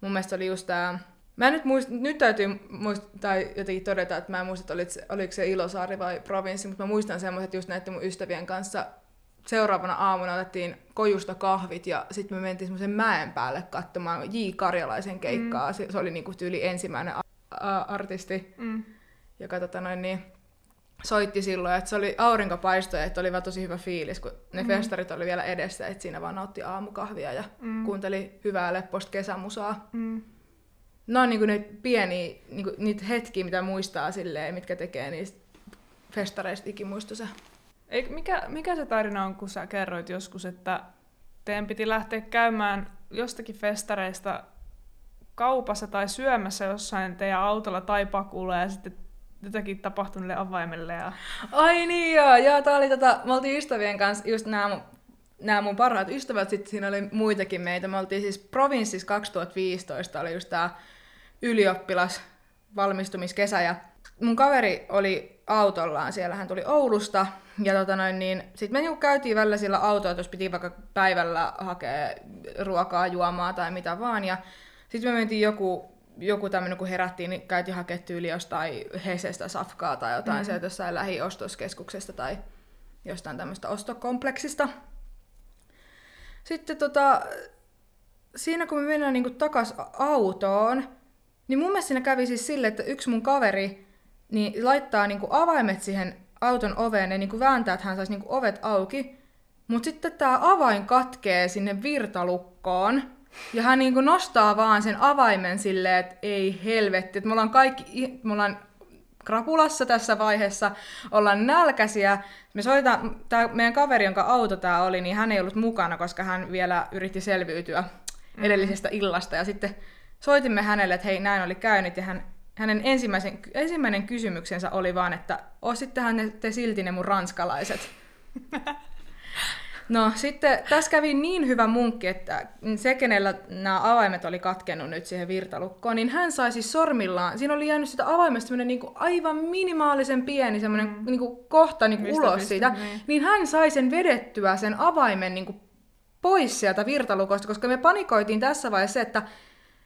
mun mielestä oli just tää, Mä nyt, muist, nyt täytyy muist, tai jotenkin todeta, että mä en muista, että oliko se, oliko se Ilosaari vai provinssi, mutta mä muistan semmoiset just näiden mun ystävien kanssa seuraavana aamuna otettiin kojusta kahvit ja sitten me mentiin semmoisen mäen päälle katsomaan J. Karjalaisen keikkaa. Mm. Se, se oli niinku tyyli ensimmäinen a- a- artisti, Mm. joka tota noin, niin, soitti silloin, että se oli aurinko paistoi, että oli vaan tosi hyvä fiilis, kun ne mm. festarit oli vielä edessä, että siinä vaan nautti aamukahvia ja mm. kuunteli hyvää leppoista kesämusaa. Mm. Ne on niinku niitä pieniä niinku, niitä hetkiä, mitä muistaa silleen, mitkä tekee niistä festareista ikimuistoisen. Ei, mikä, mikä se tarina on, kun sä kerroit joskus, että teidän piti lähteä käymään jostakin festareista kaupassa tai syömässä jossain teidän autolla tai pakulla ja sitten jotakin tapahtui niille avaimelle. Ja... Ai niin joo, joo tää oli tota, me oltiin ystävien kanssa, just nämä nämä mun parhaat ystävät, sitten siinä oli muitakin meitä. Me oltiin siis Provinssissa 2015, oli just tää ylioppilas valmistumiskesä ja mun kaveri oli autollaan, siellä hän tuli Oulusta ja tota noin, niin sit me niinku käytiin välillä sillä että jos piti vaikka päivällä hakea ruokaa, juomaa tai mitä vaan ja sitten me mentiin joku, joku tämmöinen, kun herättiin, niin käytiin hakemaan tyyli jostain Hesestä safkaa tai jotain mm-hmm. sieltä jossain lähiostoskeskuksesta tai jostain tämmöistä ostokompleksista. Sitten tota, siinä kun me mennään niinku takas autoon, niin mun mielestä siinä kävi siis silleen, että yksi mun kaveri niin laittaa niinku avaimet siihen auton oveen ja niinku vääntää, että hän saisi niinku ovet auki. Mutta sitten tämä avain katkee sinne virtalukkoon. Ja hän niinku nostaa vaan sen avaimen silleen, että ei helvetti. Että me ollaan kaikki, me ollaan krapulassa tässä vaiheessa, ollaan nälkäisiä. Me soitetaan, tää meidän kaveri, jonka auto tämä oli, niin hän ei ollut mukana, koska hän vielä yritti selviytyä mm. edellisestä illasta. Ja sitten soitimme hänelle, että hei, näin oli käynyt, ja hän, hänen ensimmäisen, ensimmäinen kysymyksensä oli vaan, että osittehan ne, te silti ne mun ranskalaiset. *laughs* No sitten tässä kävi niin hyvä munkki, että se, kenellä nämä avaimet oli katkennut nyt siihen virtalukkoon, niin hän sai siis sormillaan, siinä oli jäänyt sitä avaimesta semmoinen niin aivan minimaalisen pieni semmoinen mm. niin kuin kohta niin kuin ulos siitä, niin. niin hän sai sen vedettyä sen avaimen niin kuin pois sieltä virtalukosta, koska me panikoitiin tässä vaiheessa että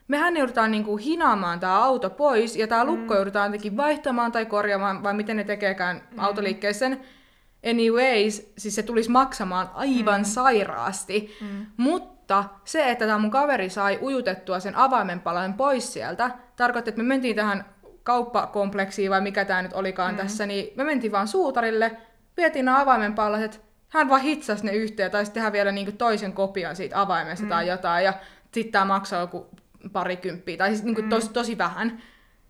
mehän joudutaan niin kuin hinaamaan tämä auto pois, ja tämä lukko mm. joudutaan jotenkin vaihtamaan tai korjaamaan, vai miten ne tekeekään mm. autoliikkeeseen anyways, siis se tulisi maksamaan aivan mm. sairaasti. Mm. Mutta se, että tämä mun kaveri sai ujutettua sen avaimen palan pois sieltä, tarkoitti, että me mentiin tähän kauppakompleksiin, vai mikä tämä nyt olikaan mm. tässä, niin me mentiin vaan suutarille, vietiin nämä avaimen palaset, hän vaan hitsasi ne yhteen, tai sitten tehdä vielä niinku toisen kopion siitä avaimesta mm. tai jotain, ja sitten tämä maksaa joku parikymppiä, tai siis niinku mm. tosi, tosi vähän.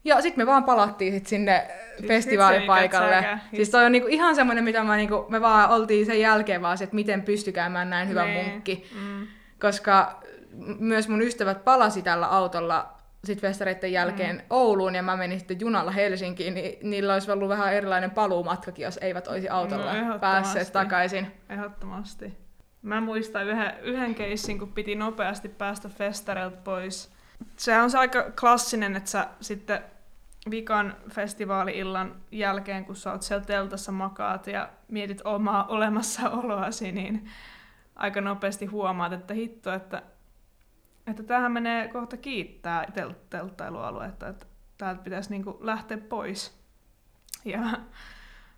Ja sitten me vaan palattiin sit sinne siis festivaalipaikalle. Siis toi on niinku ihan semmoinen, mitä mä niinku, me vaan oltiin sen jälkeen vaan se, että miten pystykäymään näin hyvä nee. munkki. Mm. Koska myös mun ystävät palasi tällä autolla sit festareiden jälkeen mm. Ouluun ja mä menin sitten junalla Helsinkiin, niin niillä olisi ollut vähän erilainen paluumatkakin, jos eivät olisi autolla no, päässeet takaisin. Ehdottomasti. Mä muistan yhden, yhden keissin, kun piti nopeasti päästä festareilta pois. Se on se aika klassinen, että sä sitten vikan festivaali-illan jälkeen, kun sä oot siellä teltassa makaat ja mietit omaa olemassaoloasi, niin aika nopeasti huomaat, että hitto, että, että tähän menee kohta kiittää tel- telttailualuetta, että täältä pitäisi niinku lähteä pois. Ja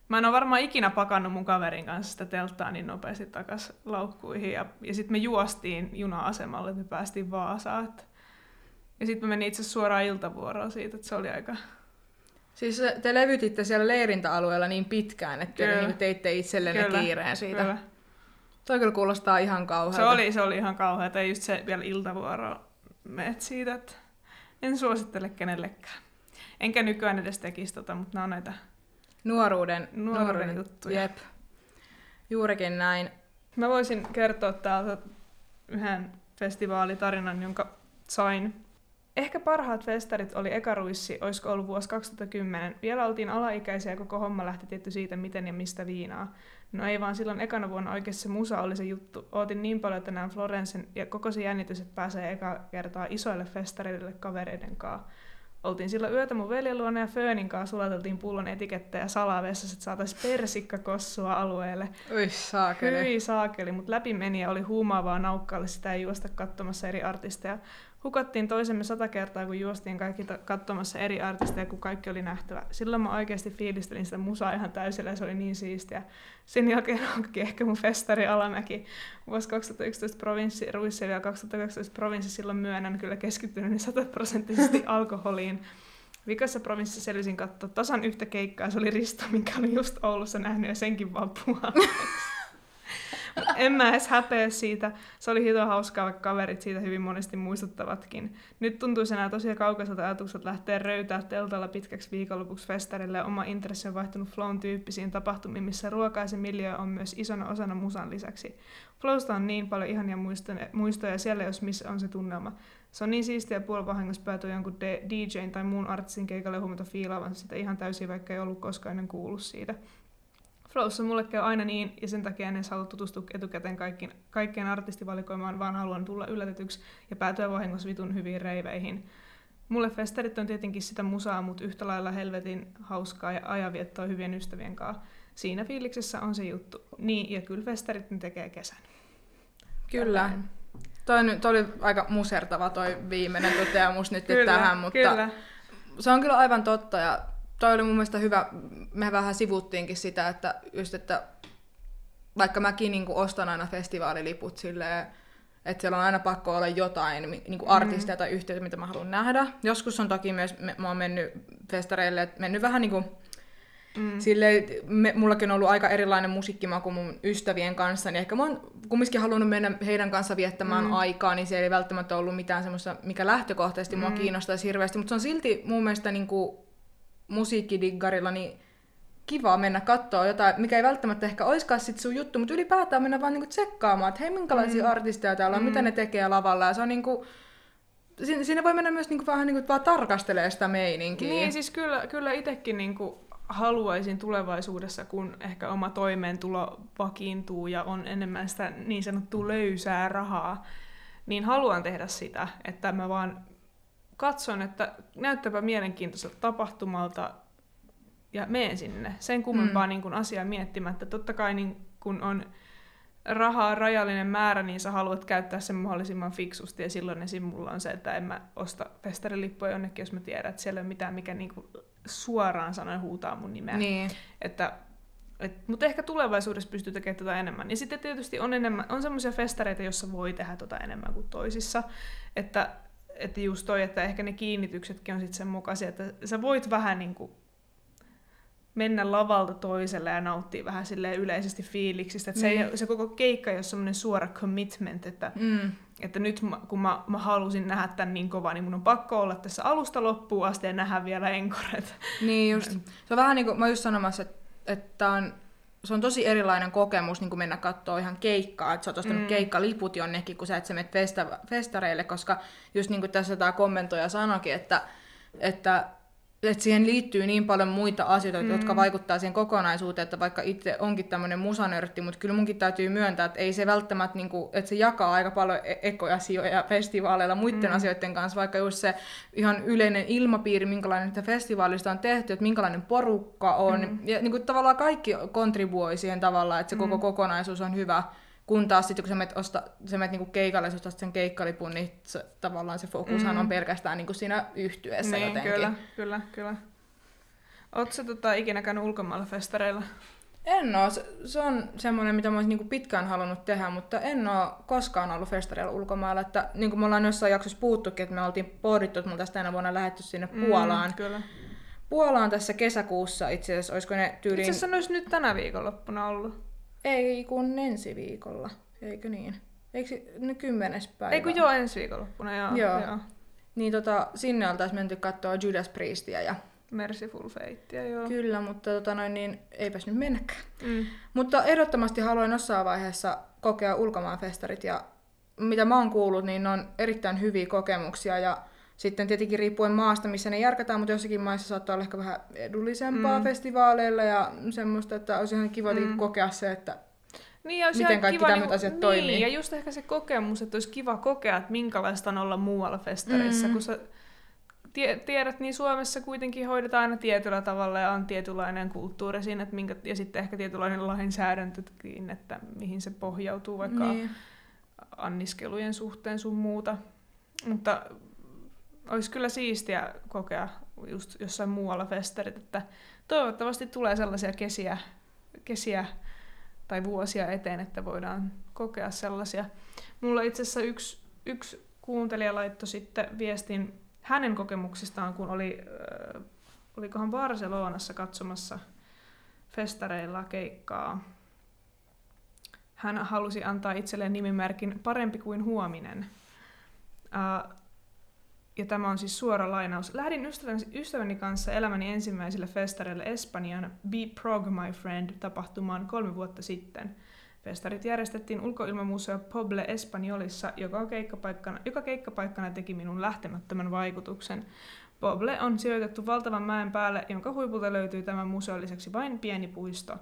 mä en ole varmaan ikinä pakannut mun kaverin kanssa sitä telttaa niin nopeasti takas laukkuihin. Ja, ja sitten me juostiin juna-asemalle, että me päästiin Vaasaan. Että ja sitten mä menin itse suoraan iltavuoroon siitä, että se oli aika... Siis te levytitte siellä leirintäalueella niin pitkään, että kyllä. te niin teitte itsellenne kyllä. kiireen siitä. Kyllä. Toi kyllä kuulostaa ihan kauhealta. Se oli, se oli ihan kauheata, just se vielä iltavuoro meet siitä, että en suosittele kenellekään. Enkä nykyään edes tekisi tota, mutta nämä on näitä nuoruuden, nuoruuden, nuoruuden juttuja. Jep. Juurikin näin. Mä voisin kertoa täältä yhden festivaalitarinan, jonka sain Ehkä parhaat festarit oli ekaruissi, olisiko ollut vuosi 2010. Vielä oltiin alaikäisiä koko homma lähti tietty siitä, miten ja mistä viinaa. No ei vaan silloin ekana vuonna oikeasti se musa oli se juttu. Ootin niin paljon, että näen Florensen ja koko se jännitys, että pääsee eka kertaa isoille festareille kavereiden kanssa. Oltiin silloin yötä mun veljen luona ja Föönin kanssa sulateltiin pullon etikettejä salavessa, että saataisiin persikkakossua alueelle. Ui saakeli. Hyi saakeli, mutta läpi meni ja oli huumaavaa naukkaalle sitä ei juosta katsomassa eri artisteja. Hukattiin toisemme sata kertaa, kun juostiin kaikki katsomassa eri artisteja, kun kaikki oli nähtävä. Silloin mä oikeasti fiilistelin sitä musaa ihan täysillä ja se oli niin siistiä. Sen jälkeen *laughs* onkin ehkä mun festari Alamäki. Vuosi 2011 provinssi, Ruissi ja vielä 2012 provinssi silloin myönnän kyllä keskittynyt niin sataprosenttisesti *laughs* alkoholiin. Vikassa provinssissa selvisin katsoa tasan yhtä keikkaa. Se oli Risto, minkä olin just Oulussa nähnyt ja senkin vaan en mä edes häpeä siitä. Se oli hito hauskaa, vaikka kaverit siitä hyvin monesti muistuttavatkin. Nyt tuntuisi enää tosiaan kaukaiselta ajatukselta lähteä röytää teltalla pitkäksi viikonlopuksi festarille oma intressi on vaihtunut flown tyyppisiin tapahtumiin, missä ruokaisen miljö on myös isona osana musan lisäksi. Flowsta on niin paljon ihania muistoja, muistoja ja siellä jos missä on se tunnelma. Se on niin siistiä puolivahingossa päätyä jonkun DJn tai muun artistin keikalle huomata fiilaavansa sitä ihan täysin, vaikka ei ollut koskaan ennen kuullut siitä. Flowssa mulle käy aina niin, ja sen takia en edes halua tutustua etukäteen kaikkiin, kaikkeen artistivalikoimaan, vaan haluan tulla yllätetyksi ja päätyä vahingossa vitun hyviin reiveihin. Mulle festarit on tietenkin sitä musaa, mutta yhtä lailla helvetin hauskaa ja ajanviettoa hyvien ystävien kanssa. Siinä fiiliksessä on se juttu. Niin, ja kyllä festarit ne tekee kesän. Kyllä. Toi, toi oli aika musertava toi viimeinen toteamus nyt kyllä, tähän, mutta kyllä. se on kyllä aivan totta ja toi oli mun mielestä hyvä, me vähän sivuttiinkin sitä, että just, että vaikka mäkin niin kuin ostan aina festivaaliliput silleen, että siellä on aina pakko olla jotain niin kuin artisteja mm. tai yhteyttä, mitä mä haluan nähdä. Joskus on toki myös, mä oon mennyt festareille, että mennyt vähän niin kuin Mm. Sille, me, mullakin on ollut aika erilainen musiikkimaku mun ystävien kanssa, niin ehkä mä oon kumminkin halunnut mennä heidän kanssa viettämään mm. aikaa, niin se ei välttämättä ollut mitään semmoista, mikä lähtökohtaisesti mm. mua kiinnostaisi hirveästi, mutta se on silti mun mielestä niin kuin musiikkidiggarilla, niin kiva mennä katsoa jotain, mikä ei välttämättä ehkä olisikaan sit sun juttu, mutta ylipäätään mennä vaan niinku tsekkaamaan, että hei, minkälaisia mm. artisteja täällä on, mm. mitä ne tekee lavalla, ja se on niinku, siinä voi mennä myös niinku vähän niinku vaan tarkastelemaan sitä meininkiä. Niin, siis kyllä, kyllä itsekin niinku haluaisin tulevaisuudessa, kun ehkä oma toimeentulo vakiintuu ja on enemmän sitä niin sanottua löysää rahaa, niin haluan tehdä sitä, että mä vaan katson, että näyttäpä mielenkiintoiselta tapahtumalta ja meen sinne. Sen kummempaa mm. niin kun asiaa miettimättä. Totta kai niin kun on rahaa rajallinen määrä, niin sä haluat käyttää sen mahdollisimman fiksusti, ja silloin esim. mulla on se, että en mä osta festarilippuja jonnekin, jos mä tiedän, että siellä ei ole mitään, mikä niinku suoraan sanoen huutaa mun nimeä. Niin. Että, et, mutta ehkä tulevaisuudessa pystyy tekemään tätä enemmän. Ja sitten tietysti on, enemmän, on semmoisia festareita, joissa voi tehdä tota enemmän kuin toisissa. Että, että just toi, että ehkä ne kiinnityksetkin on sitten sen mukaisia, että sä voit vähän niin kuin mennä lavalta toiselle ja nauttia vähän sille yleisesti fiiliksistä. Että mm. se, ei, se koko keikka ei ole semmoinen suora commitment, että, mm. Että nyt mä, kun mä, mä halusin nähdä tämän niin kovaa, niin mun on pakko olla tässä alusta loppuun asti ja nähdä vielä enkoret. Niin just. Se on vähän niin kuin, mä just sanomassa, että, että on, se on tosi erilainen kokemus niin kuin mennä katsoa ihan keikkaa, että sä oot ostanut mm. keikkaliput jonnekin, kun sä et sä menet festa, festareille, koska just niin kuin tässä tämä kommentoija sanoikin, että, että että siihen liittyy niin paljon muita asioita, mm. jotka vaikuttaa siihen kokonaisuuteen, että vaikka itse onkin tämmöinen musanörtti, mutta kyllä munkin täytyy myöntää, että ei se välttämättä, niin kuin, että se jakaa aika paljon e- ekoasioita festivaaleilla muiden mm. asioiden kanssa, vaikka just se ihan yleinen ilmapiiri, minkälainen sitä festivaalista on tehty, että minkälainen porukka on, mm. ja niin kuin, tavallaan kaikki kontribuoi siihen tavallaan, että se mm. koko kokonaisuus on hyvä. Kun taas sitten, kun sä menet, osta, sä menet niinku keikalle, sä sen keikkalipun, niin se, tavallaan se fokushan mm. on pelkästään niinku siinä yhtyessä niin, jotenkin. Kyllä, kyllä, kyllä. Oletko tota, ikinä käynyt ulkomailla festareilla? En oo. Se, se on semmoinen, mitä mä olisin niinku pitkään halunnut tehdä, mutta en oo koskaan ollut festareilla ulkomailla. Että, niin kuin me ollaan jossain jaksossa puhuttukin, että me oltiin pohdittu, että me oltaisiin tänä vuonna lähetty sinne mm, Puolaan. Kyllä. Puolaan tässä kesäkuussa itse asiassa, olisiko ne tyyliin... Itse asiassa ne olisi nyt tänä viikonloppuna ollut. Ei kun ensi viikolla, eikö niin? Eikö ne kymmenes päivä? Ei kun joo, ensi viikonloppuna, joo. joo. joo. Niin tota, sinne oltaisiin menty katsoa Judas Priestia ja Merciful Fatea, joo. Kyllä, mutta tota noin, niin eipäs nyt mennäkään. Mm. Mutta ehdottomasti haluan jossain vaiheessa kokea ulkomaanfestarit ja mitä mä oon kuullut, niin ne on erittäin hyviä kokemuksia ja sitten tietenkin riippuen maasta, missä ne järkätään, mutta jossakin maissa saattaa olla ehkä vähän edullisempaa mm. festivaaleilla ja semmoista, että olisi ihan kiva mm. kokea se, että niin, ja miten kaikki kiva, tämmöiset asiat niin, toimii. ja just ehkä se kokemus, että olisi kiva kokea, että minkälaista on olla muualla festareissa, mm. kun sä tie, tiedät, niin Suomessa kuitenkin hoidetaan aina tietyllä tavalla ja on tietynlainen kulttuuri siinä, että minkä, ja sitten ehkä tietynlainen lainsäädäntökin, että mihin se pohjautuu vaikka niin. anniskelujen suhteen sun muuta. Mutta olisi kyllä siistiä kokea just jossain muualla festarit, että toivottavasti tulee sellaisia kesiä, kesiä tai vuosia eteen, että voidaan kokea sellaisia. Mulla itse asiassa yksi, yksi kuuntelija laittoi sitten viestin hänen kokemuksistaan, kun oli, äh, olikohan Barcelonassa katsomassa festareilla keikkaa. Hän halusi antaa itselleen nimimerkin parempi kuin huominen. Äh, ja tämä on siis suora lainaus. Lähdin ystäväni, ystäväni kanssa elämäni ensimmäiselle festareille Espanjan Be Prog My Friend tapahtumaan kolme vuotta sitten. Festarit järjestettiin ulkoilmamuseo Poble Espanjolissa, joka, keikkapaikkana, joka keikkapaikkana teki minun lähtemättömän vaikutuksen. Poble on sijoitettu valtavan mäen päälle, jonka huipulta löytyy tämän museon lisäksi vain pieni puisto.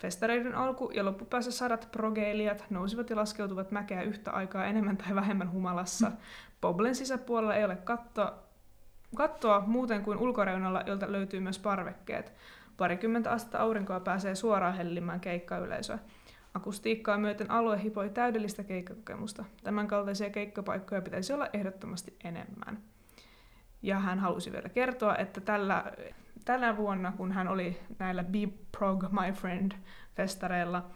Festareiden alku- ja loppupäässä sadat progeilijat nousivat ja laskeutuvat mäkeä yhtä aikaa enemmän tai vähemmän humalassa. Poblen sisäpuolella ei ole kattoa, kattoa muuten kuin ulkoreunalla, jolta löytyy myös parvekkeet. Parikymmentä astetta aurinkoa pääsee suoraan hellimään keikkayleisöä. Akustiikkaa myöten alue hipoi täydellistä keikkakokemusta. Tämän kaltaisia keikkapaikkoja pitäisi olla ehdottomasti enemmän. Ja hän halusi vielä kertoa, että tällä, tällä vuonna, kun hän oli näillä Be Prog My Friend festareilla,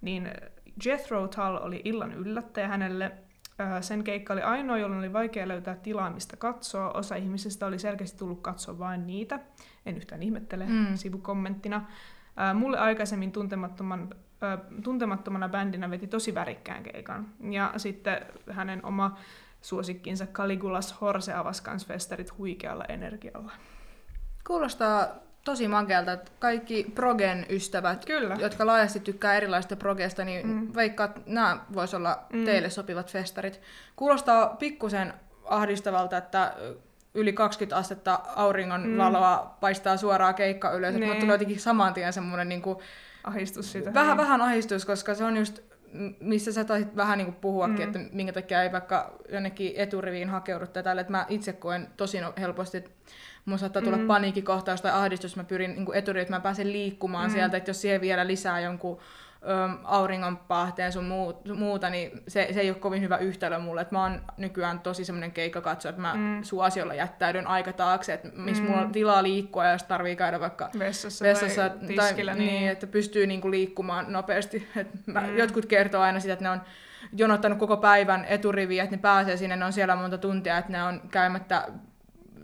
niin Jethro Tull oli illan yllättäjä hänelle sen keikka oli ainoa, jolloin oli vaikea löytää tilaa, mistä katsoa. Osa ihmisistä oli selkeästi tullut katsoa vain niitä. En yhtään ihmettele mm. sivukommenttina. Mulle aikaisemmin tuntemattoman, tuntemattomana bändinä veti tosi värikkään keikan. Ja sitten hänen oma suosikkinsa Caligulas Horse avasi festarit huikealla energialla. Kuulostaa tosi makealta, että kaikki progen ystävät, Kyllä. jotka laajasti tykkää erilaisista progesta, niin mm. veikkaat, että nämä vois olla Mm. teille sopivat festarit. Kuulostaa pikkusen ahdistavalta, että yli 20 astetta auringon Mm. valoa paistaa suoraan keikka ylös. Niin. Niin. tulee jotenkin saman tien semmoinen niin kuin, Ahistus siitä. vähän, Niin. vähän ahdistus, koska se on just, missä sä taisit vähän niin puhuakin, Mm. että minkä takia ei vaikka jonnekin eturiviin hakeudu tälle, että mä itse koen tosi no- helposti, että mun saattaa tulla Mm. paniikkikohtaus tai ahdistus, jos mä pyrin niin eturiin, että mä pääsen liikkumaan Mm. sieltä, että jos siihen vielä lisää jonkun ö, auringonpahteen sun muut, muuta, niin se, se ei ole kovin hyvä yhtälö mulle. Et mä oon nykyään tosi semmoinen keikkakatso, että mä Mm. suosiolla jättäydyn aika taakse, että missä Mm. mulla on tilaa liikkua ja jos tarvii käydä vaikka Vessassa, vessassa tai tiskillä. tai, niin. että pystyy niinku liikkumaan nopeasti. *laughs* Et mä, mm. Jotkut kertoo aina sitä, että ne on jonottanut koko päivän eturiviä, että ne pääsee sinne, ne on siellä monta tuntia, että ne on käymättä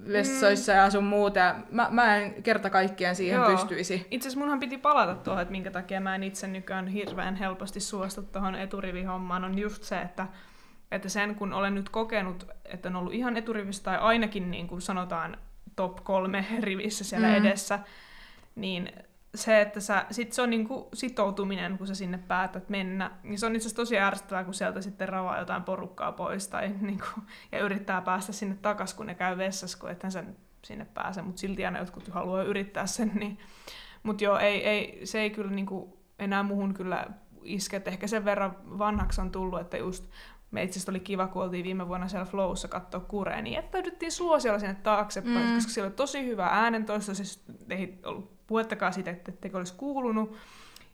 vessoissa mm. ja sun muuta. Mä, mä en kerta kaikkien siihen Joo. Pystyisi. Itse asiassa munhan piti palata tuohon, että minkä takia mä en itse nykyään hirveän helposti suostu tuohon eturivihommaan, on just se, että, että sen kun olen nyt kokenut, että on ollut ihan eturivissä tai ainakin niin kuin sanotaan top kolme rivissä siellä. Mm. edessä, niin se, että sä, sit se on niinku sitoutuminen, kun sä sinne päätät mennä, niin se on itse asiassa tosi ärsyttävää, kun sieltä sitten ravaa jotain porukkaa pois tai *laughs* niinku, ja yrittää päästä sinne takas, kun ne käy vessassa, kun ethän sen sinne pääse, mutta silti aina jotkut haluaa yrittää sen, niin. Mutta joo, ei, ei, se ei kyllä niinku enää muhun kyllä iske, että ehkä sen verran vanhaksi on tullut, että just me itse asiassa oli kiva, kun oltiin viime vuonna siellä Flowssa katsoa kureen, niin jättäydyttiin suosiolla sinne taaksepäin, mm. Koska siellä oli tosi hyvä äänentoisto, siis ei ollut puhettakaan siitä, että etteikö olisi kuulunut.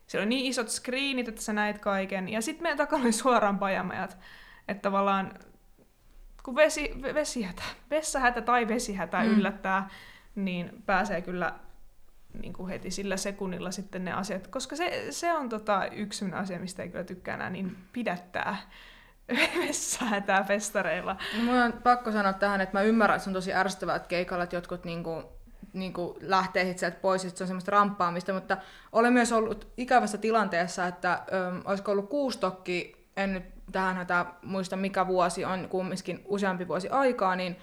Siellä oli niin isot screenit, että sä näit kaiken. Ja sitten meidän takana oli suoraan pajamajat. Että tavallaan, kun vesi, ve- vesihätä, vessahätä tai vesihätä mm. Yllättää, niin pääsee kyllä niin kuin heti sillä sekunnilla sitten ne asiat. Koska se, se on tota yksi asia, mistä ei kyllä tykkää enää niin pidättää *laughs* vessahätää festareilla. No, mun on pakko sanoa tähän, että mä ymmärrän, että se on tosi ärsyttävää, että keikalla että jotkut niinku, niinku lähtee sit sieltä pois, että se on semmoista ramppaamista, mutta olen myös ollut ikävässä tilanteessa, että ö, olisiko ollut kuustokki, en nyt tähän hätää muista mikä vuosi on, kumminkin useampi vuosi aikaa, niin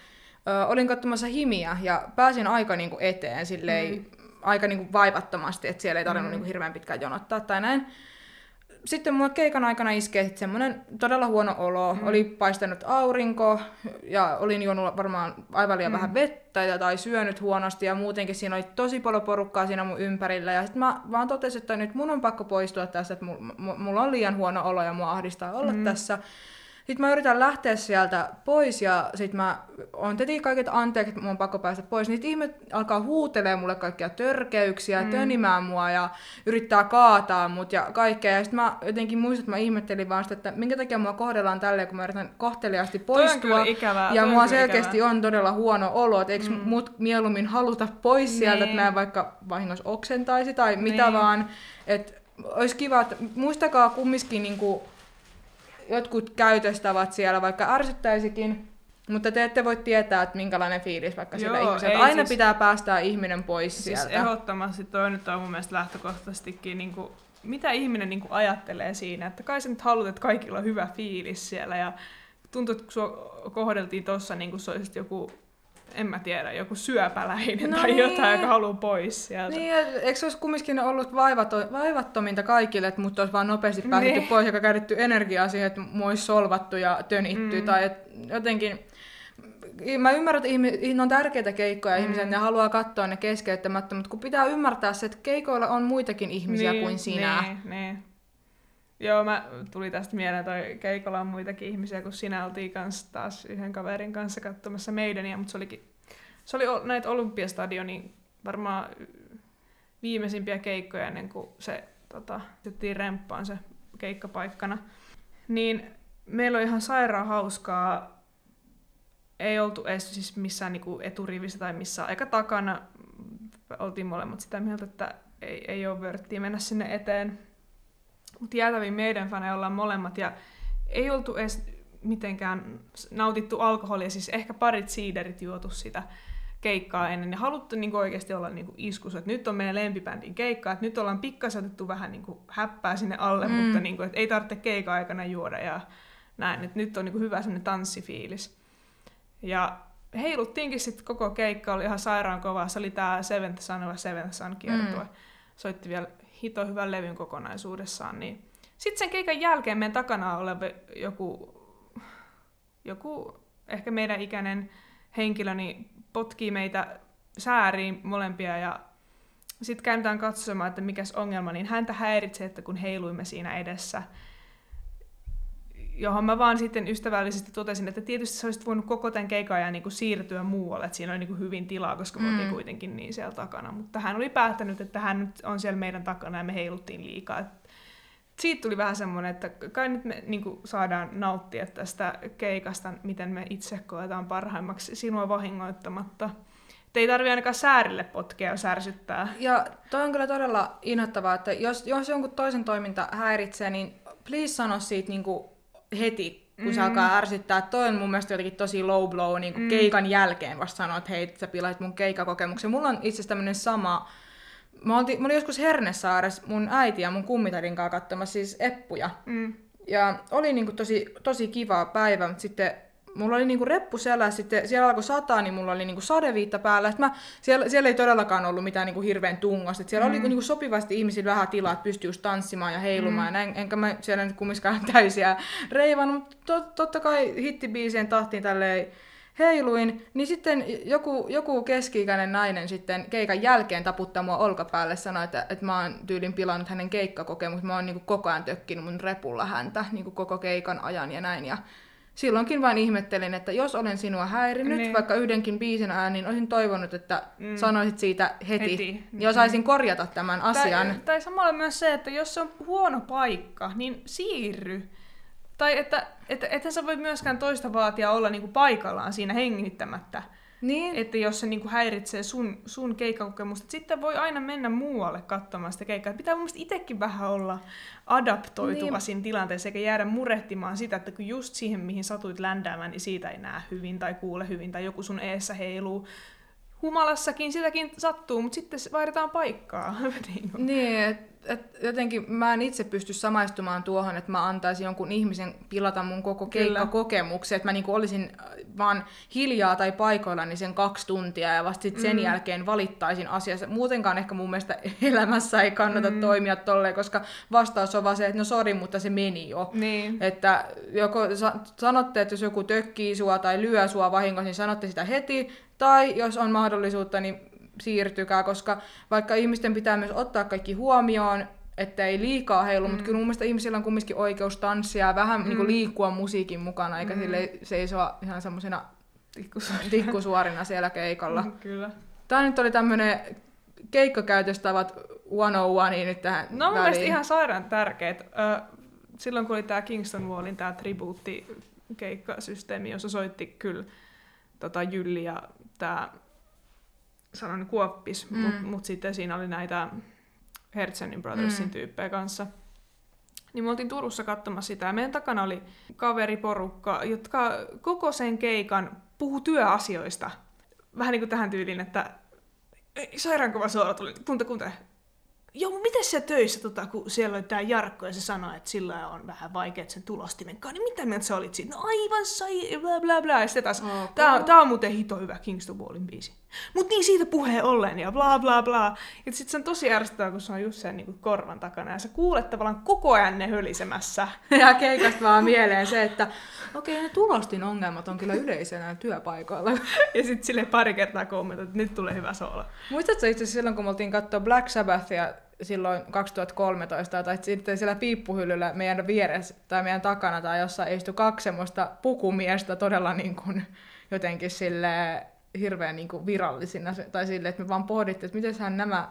ö, olin katsomassa himiä ja pääsin aika niinku eteen silleen, mm. aika niinku vaivattomasti, että siellä ei tarvinnut mm. niinku hirveän pitkään jonottaa tai näin sitten mulle keikan aikana iskee semmoinen todella huono olo. Mm. Oli paistanut aurinko ja olin juonut varmaan aivan liian Mm. vähän vettä ja, tai syönyt huonosti ja muutenkin siinä oli tosi paljon porukkaa siinä mun ympärillä. Ja sitten mä vaan totesin, että nyt mun on pakko poistua tästä, että mulla, mulla on liian huono olo ja mua ahdistaa olla mm. tässä. Sitten mä yritän lähteä sieltä pois ja sitten mä on teti kaiket anteeksi, että mun on pakko päästä pois. Niitä ihmet alkaa huutelee mulle kaikkia törkeyksiä, Mm. mm. tönimää mua ja yrittää kaataa mut ja kaikkea. Ja sitten mä jotenkin muistan, että mä ihmettelin vaan sitä, että minkä takia mua kohdellaan tälleen, kun mä yritän kohteliaasti poistua. ikävää. Ja mua selkeästi ikävää. on todella huono olo, että eikö Mm. mut mieluummin haluta pois sieltä, Niin. että mä en vaikka vahingossa oksentaisi tai mitä Niin. vaan. Että olisi kiva, että muistakaa kumminkin niinku jotkut käytöstavat siellä, vaikka ärsyttäisikin, mutta te ette voi tietää, että minkälainen fiilis vaikka sillä Joo, ihmisellä. Aina siis- pitää päästää ihminen pois Siis sieltä. ehdottomasti toi nyt on mun mielestä lähtökohtaisestikin, niin kuin, mitä ihminen niin kuin ajattelee siinä, että kai sä nyt haluat, että kaikilla on hyvä fiilis siellä ja tuntuu, että kun sua kohdeltiin tossa niin kuin se olisi joku, en mä tiedä, joku syöpäläinen No tai niin. jotain, joka haluaa pois sieltä. Niin, eikö se olisi kumminkin ollut vaivato, vaivattominta kaikille, että mut olisi vaan nopeasti päästetty Niin. pois, joka käytetty energiaa siihen, että mua olisi solvattu ja tönitty. Mm. Tai et jotenkin, mä ymmärrän, että ihmi, on tärkeitä keikkoja mm. ihmiset, ne haluaa katsoa ne keskeyttämättä, mutta kun pitää ymmärtää se, että keikoilla on muitakin ihmisiä niin, kuin sinä. Niin, niin. Joo, mä tuli tästä mieleen, toi keikolla on muitakin ihmisiä, kun sinä oltiin kanssa taas yhden kaverin kanssa katsomassa meidäniä, mutta se olikin, se oli näitä Olympiastadionin varmaan viimeisimpiä keikkoja ennen kuin se tota, remppaan se keikkapaikkana. Niin meillä oli ihan sairaan hauskaa. Ei oltu edes siis missään niinku eturivissä tai missään aika takana. Oltiin molemmat sitä mieltä, että ei, ei ole vörttiä mennä sinne eteen. Jäätäviin meidän faneja ollaan molemmat ja ei oltu edes mitenkään nautittu alkoholia, siis ehkä parit siiderit juotu sitä keikkaa ennen ja haluttu niinku oikeasti olla niinku iskussa, että nyt on meidän lempibändin keikka, että nyt ollaan pikkasen otettu vähän niinku häppää sinne alle, mm. Mutta niinku, että ei tarvitse keikan aikana juoda ja näin, että nyt on niinku hyvä semmoinen tanssifiilis. Ja heiluttiinkin sitten koko keikka, oli ihan sairaan kova. Se oli tää Seventh Sun vai Seventh Sun kiertue. Mm. Soitti vielä hito hyvän levyn kokonaisuudessaan. Niin. Sitten sen keikan jälkeen meidän takana oleva joku, joku ehkä meidän ikäinen henkilö niin potkii meitä sääriin molempia ja sitten käydään katsomaan, että mikäs ongelma, niin häntä häiritsee, että kun heiluimme siinä edessä, johon mä vaan sitten ystävällisesti totesin, että tietysti sä olisit voinut koko tämän keikan ajan niin kuin siirtyä muualle, että siinä oli niin kuin hyvin tilaa, koska me mm. kuitenkin niin siellä takana. Mutta hän oli päättänyt, että hän nyt on siellä meidän takana ja me heiluttiin liikaa. Et siitä tuli vähän semmoinen, että kai nyt me niin kuin saadaan nauttia tästä keikasta, miten me itse koetaan parhaimmaksi sinua vahingoittamatta. Et ei tarvi ainakaan säärille potkea ja särsyttää. Ja toi on kyllä todella innoittavaa, että jos, jos jonkun toisen toiminta häiritsee, niin please sano siitä niin kuin heti, kun mm. se alkaa ärsyttää. Toi on mun mielestä jotenkin tosi low blow niin kuin mm. keikan jälkeen vasta sanoa, että hei, sä pilait mun keikakokemuksen. Mulla on itse asiassa tämmönen sama... Mä olin, mä olin joskus Hernessaaressa mun äiti ja mun kummitadin kanssa katsomassa siis Eppuja. Mm. Ja oli niin kuin tosi, tosi kiva päivä, mutta sitten mulla oli niinku reppu siellä, sitten siellä alkoi sataa, niin mulla oli niinku sadeviitta päällä. Mä, siellä, siellä, ei todellakaan ollut mitään niinku hirveän tungasta. Siellä mm. oli niinku sopivasti ihmisillä vähän tilaa, että pystyy just tanssimaan ja heilumaan. Mm. Ja näin, enkä mä siellä nyt kumminkaan *laughs* täysiä reivannut, mutta tot, totta kai hittibiisien tahtiin tälleen heiluin, niin sitten joku, joku keski-ikäinen nainen sitten keikan jälkeen taputtaa mua olkapäälle sanoi, että, että mä oon tyylin pilannut hänen keikkakokemuksen. Mä oon niin koko ajan tökkinyt mun repulla häntä niin koko keikan ajan ja näin. Ja silloinkin vain ihmettelin, että jos olen sinua häirinyt, niin. vaikka yhdenkin biisin ajan, niin olisin toivonut, että mm. sanoisit siitä heti, heti. ja osaisin mm. korjata tämän asian. Tai, tai samalla myös se, että jos se on huono paikka, niin siirry. Tai että, että että sä voi myöskään toista vaatia olla niinku paikallaan siinä hengittämättä. Niin. Että jos se niinku häiritsee sun, sun keikkakokemusta, sitten voi aina mennä muualle katsomaan sitä keikkaa. Pitää mun itsekin vähän olla adaptoituva niin. siinä tilanteessa, eikä jäädä murehtimaan sitä, että kun just siihen, mihin satuit ländäämään, niin siitä ei näe hyvin tai kuule hyvin, tai joku sun eessä heiluu. Humalassakin sitäkin sattuu, mutta sitten vaihdetaan paikkaa. *laughs* niin, et jotenkin mä en itse pysty samaistumaan tuohon, että mä antaisin jonkun ihmisen pilata mun koko keikkakokemuksen, että mä niinku olisin äh, vaan hiljaa tai paikoillani sen kaksi tuntia ja vasta sit sen mm. jälkeen valittaisin asiassa. Muutenkaan ehkä mun mielestä *laughs* elämässä ei kannata mm. toimia tolleen, koska vastaus on vaan se, että no sori, mutta se meni jo. Niin. Että joko sa- sanotte, että jos joku tökkii sua tai lyö sua vahingossa, niin sanotte sitä heti, tai jos on mahdollisuutta, niin siirtykää, koska vaikka ihmisten pitää myös ottaa kaikki huomioon, että ei liikaa heilu, mm. mutta kyllä mun mielestä ihmisillä on kumminkin oikeus tanssia ja vähän mm. niin kuin liikkua musiikin mukana, eikä mm. sille seisoa ihan semmoisena tikkusuorina. *laughs* tikkusuorina siellä keikalla. Mm, *laughs* kyllä. Tämä nyt oli tämmöinen keikkakäytöstavat 101 niin nyt tähän No mun mielestä ihan sairaan tärkeät. Silloin kun oli tämä Kingston Wallin tämä tribuutti keikkasysteemi, jossa soitti kyllä tota Jylli ja tämä sanon kuoppis, mm. mutta mut sitten siinä oli näitä Hertzenin Brothersin mm. tyyppejä kanssa. Niin me oltiin Turussa katsomassa sitä ja meidän takana oli kaveriporukka, jotka koko sen keikan puhu työasioista. Vähän niin kuin tähän tyyliin, että sairaankova suora tuli, kunta, kunta, Joo, miten se töissä, tota, kun siellä oli tämä Jarkko ja se sanoi, että sillä on vähän vaikeat sen tulostimen kanssa, niin mitä mieltä sä olit siitä? No aivan sai, bla bla bla. Ja sitten taas, okay. tää, tää on muuten hito hyvä Kingston Wallin biisi. Mut niin siitä puheen ollen ja bla bla bla. Ja sit se on tosi ärsyttävää, kun se on just sen niin korvan takana ja sä kuulet tavallaan koko ajan ne hölisemässä. *laughs* Ja keikasta vaan mieleen se, että okei, okay, ne tulostin ongelmat on kyllä yleisenä työpaikoilla. *laughs* ja sitten sille pari kertaa kommentoit, että nyt tulee hyvä soolo. Muistatko itse silloin, kun me oltiin katsoa Black Sabbathia silloin 2013, tai sitten siellä piippuhyllyllä meidän vieressä tai meidän takana tai jossain istui kaksi semmoista pukumiestä todella niin kuin, jotenkin sille hirveän niin kuin virallisina, tai sille, että me vaan pohdittiin, että miten nämä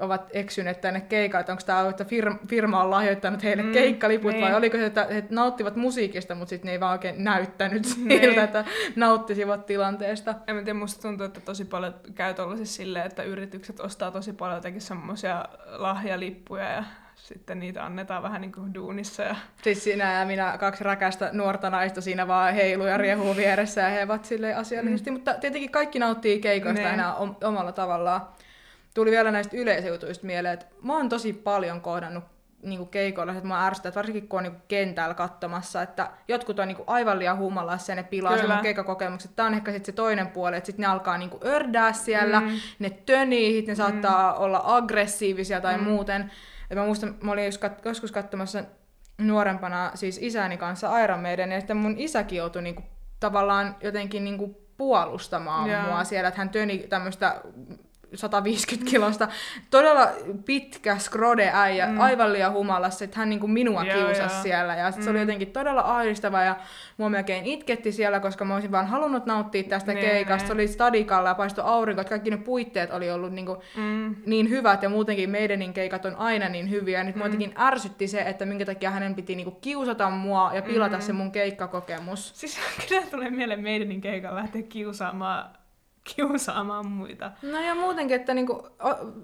ovat eksyneet tänne keikalle, että onko tämä että firma, firma on lahjoittanut heille mm, keikkaliput, niin. vai oliko se, että he nauttivat musiikista, mutta sitten ne ei vaan oikein näyttänyt niin. siltä, että nauttisivat tilanteesta. En tiedä, musta tuntuu, että tosi paljon käy tuollaisessa silleen, että yritykset ostaa tosi paljon jotenkin semmoisia lahjalippuja ja sitten niitä annetaan vähän niin kuin duunissa. Ja... Siis sinä ja minä, kaksi räkästä nuorta naista siinä vaan heilu ja riehuu vieressä ja he ovat silleen asiallisesti, mm. mutta tietenkin kaikki nauttii keikoista ne. enää omalla tavallaan tuli vielä näistä yleisöjutuista mieleen, että mä oon tosi paljon kohdannut niinku keikoilla, että mä ärsytän, että varsinkin kun on niinku kentällä katsomassa, että jotkut on niinku aivan liian humalassa ja ne pilaa Kyllä. sen keikkakokemukset. Tämä on ehkä sitten se toinen puoli, että sitten ne alkaa niinku ördää siellä, Mm. ne tönii, ne saattaa olla aggressiivisia tai Mm. muuten. Et mä muistan, mä olin kat- joskus katsomassa nuorempana siis isäni kanssa Iron Maiden, ja sitten mun isäkin joutui niinku, tavallaan jotenkin niinku puolustamaan Joo. mua siellä, että hän töni tämmöistä 150 kilosta, todella pitkä skrode-äijä, Mm. mm. aivan liian humalassa, että hän niinku minua Joo, kiusasi joo. siellä. Ja sit se oli Mm. jotenkin todella ahdistavaa ja mua melkein itketti siellä, koska mä olisin vaan halunnut nauttia tästä Nee, keikasta. nee. Se oli stadikalla ja paistoi aurinko, että kaikki ne puitteet oli ollut niinku Mm. niin hyvät ja muutenkin meidänin keikat on aina niin hyviä. Ja nyt mua Mm. jotenkin ärsytti se, että minkä takia hänen piti niinku kiusata mua ja pilata Mm. se mun keikkakokemus. Siis *laughs* kyllä tulee mieleen meidänin keikalla lähteä kiusaamaan, kiusaamaan muita. No ja muutenkin, että niinku,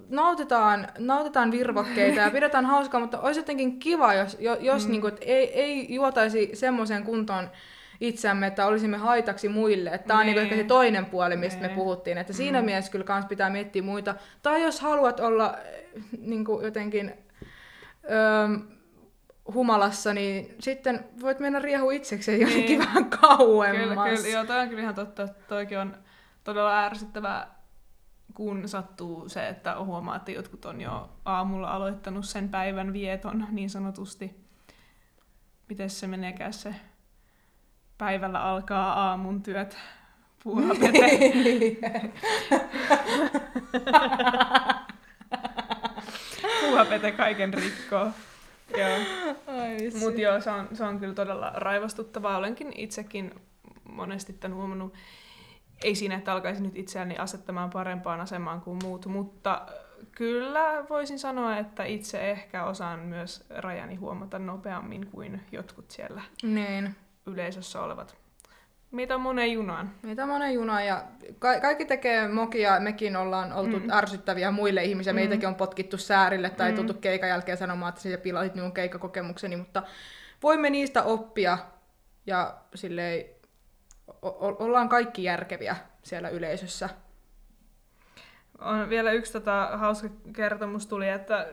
nautitaan, nautitaan virvokkeita ja pidetään hauskaa, mutta olisi jotenkin kiva, jos, jo, jos Mm. mm. niinku, et ei, ei juotaisi semmoiseen kuntoon itseämme, että olisimme haitaksi muille. Tämä on niinku Nee. ehkä se toinen puoli, mistä Nee. me puhuttiin. Että siinä Mm. mielessä kyllä kans pitää miettiä muita. Tai jos haluat olla eh, niinku jotenkin öö, humalassa, niin sitten voit mennä riehu itsekseen jonnekin Niin. vähän Kyllä, kauemmas. kyllä, joo, toi on kyllä ihan totta. Toikin on todella ärsyttävää, kun sattuu se, että huomaa, että jotkut on jo aamulla aloittanut sen päivän vieton niin sanotusti. Miten se meneekään se? Päivällä alkaa aamun työt. Puuhapete. *laughs* Puuhapete kaiken rikkoo. Joo. Mutta joo, se on, se on kyllä todella raivostuttavaa. Olenkin itsekin monesti tämän huomannut. Ei siinä, että alkaisin nyt itseäni asettamaan parempaan asemaan kuin muut, mutta kyllä voisin sanoa, että itse ehkä osaan myös rajani huomata nopeammin kuin jotkut siellä Niin. yleisössä olevat. Mitä monen junaan. Meitä on monen juna ja ka- kaikki tekee mokia, mekin ollaan oltu Mm. ärsyttäviä muille ihmisille, Mm. meitäkin on potkittu säärille tai Mm. tultu keikan jälkeen sanomaan, että sinä pilasit minun keikkakokemukseni, mutta voimme niistä oppia ja silleen o- ollaan kaikki järkeviä siellä yleisössä. On vielä yksi tota, hauska kertomus tuli, että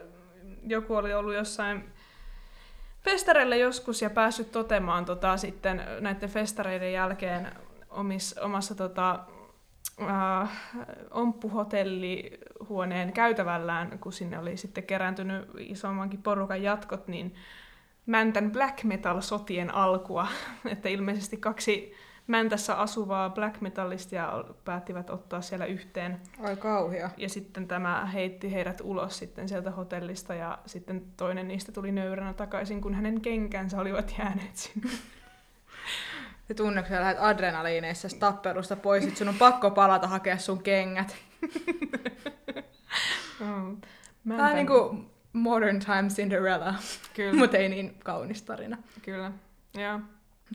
joku oli ollut jossain festareilla joskus ja päässyt totemaan tota, sitten näiden festareiden jälkeen omis, omassa tota, äh, omppuhotellihuoneen käytävällään, kun sinne oli sitten kerääntynyt isommankin porukan jatkot, niin Mäntän black metal-sotien alkua, *laughs* että ilmeisesti kaksi Mäntässä asuvaa black metallistia päättivät ottaa siellä yhteen Ai kauhia. ja sitten tämä heitti heidät ulos sitten sieltä hotellista ja sitten toinen niistä tuli nöyränä takaisin, kun hänen kenkänsä olivat jääneet sinne. Se tunne, kun sä lähdet adrenaliineissa tappelusta pois, sit sun on pakko palata hakea sun kengät. *laughs* Mm. Vähän niin kuin Modern Time Cinderella, Kyllä, mutta ei niin kaunis tarina. kyllä. Joo.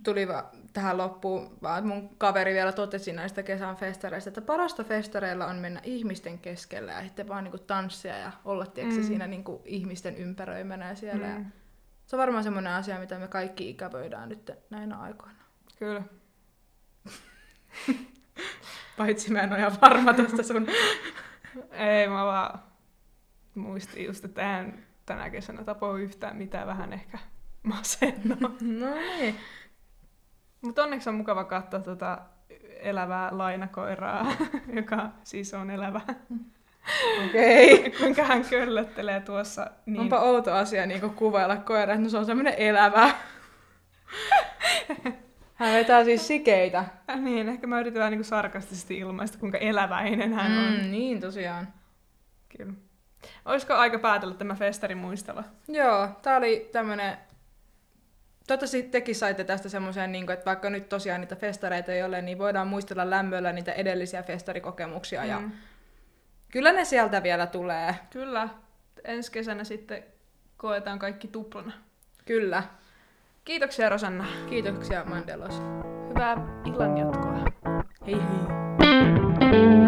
tuli va- tähän loppuun, vaan mun kaveri vielä totesi näistä kesän festareista, että parasta festareilla on mennä ihmisten keskellä ja sitten vaan niinku tanssia ja olla tiedätkö, Mm. siinä niinku ihmisten ympäröimänä ja siellä. Mm. Mm. Se on varmaan semmoinen asia, mitä me kaikki ikävöidään nyt näinä aikoina. Kyllä. *laughs* Paitsi mä en ole ihan varma tästä sun... *laughs* Ei, mä vaan muistin just, että eihän tänä kesänä tapahdu yhtään mitään, vähän ehkä masennoa. *laughs* no niin. Mutta onneksi on mukava katsoa tota elävää lainakoiraa, *laughs* joka siis on elävä. *laughs* Okei. Okay. *laughs* Kuinka hän köllöttelee tuossa. Niin... Onpa outo asia niin kuvailla koira, että no se on semmoinen elävä. Hän vetää siis sikeitä. Niin, ehkä mä yritän vähän niin sarkastisesti ilmaista, kuinka eläväinen hän on. Mm, niin tosiaan. Kyllä. Olisiko aika päätellä tämä festarin muistella? Joo, tää oli tämmönen... Toivottavasti tekin saitte tästä semmoisen, niin että vaikka nyt tosiaan niitä festareita ei ole, niin voidaan muistella lämmöllä niitä edellisiä festarikokemuksia. Ja Mm. kyllä ne sieltä vielä tulee. Kyllä. Ensi kesänä sitten koetaan kaikki tuplana. Kyllä. Kiitoksia Rosanna. Kiitoksia Mandelos. Hyvää illan jatkoa. Hei hei.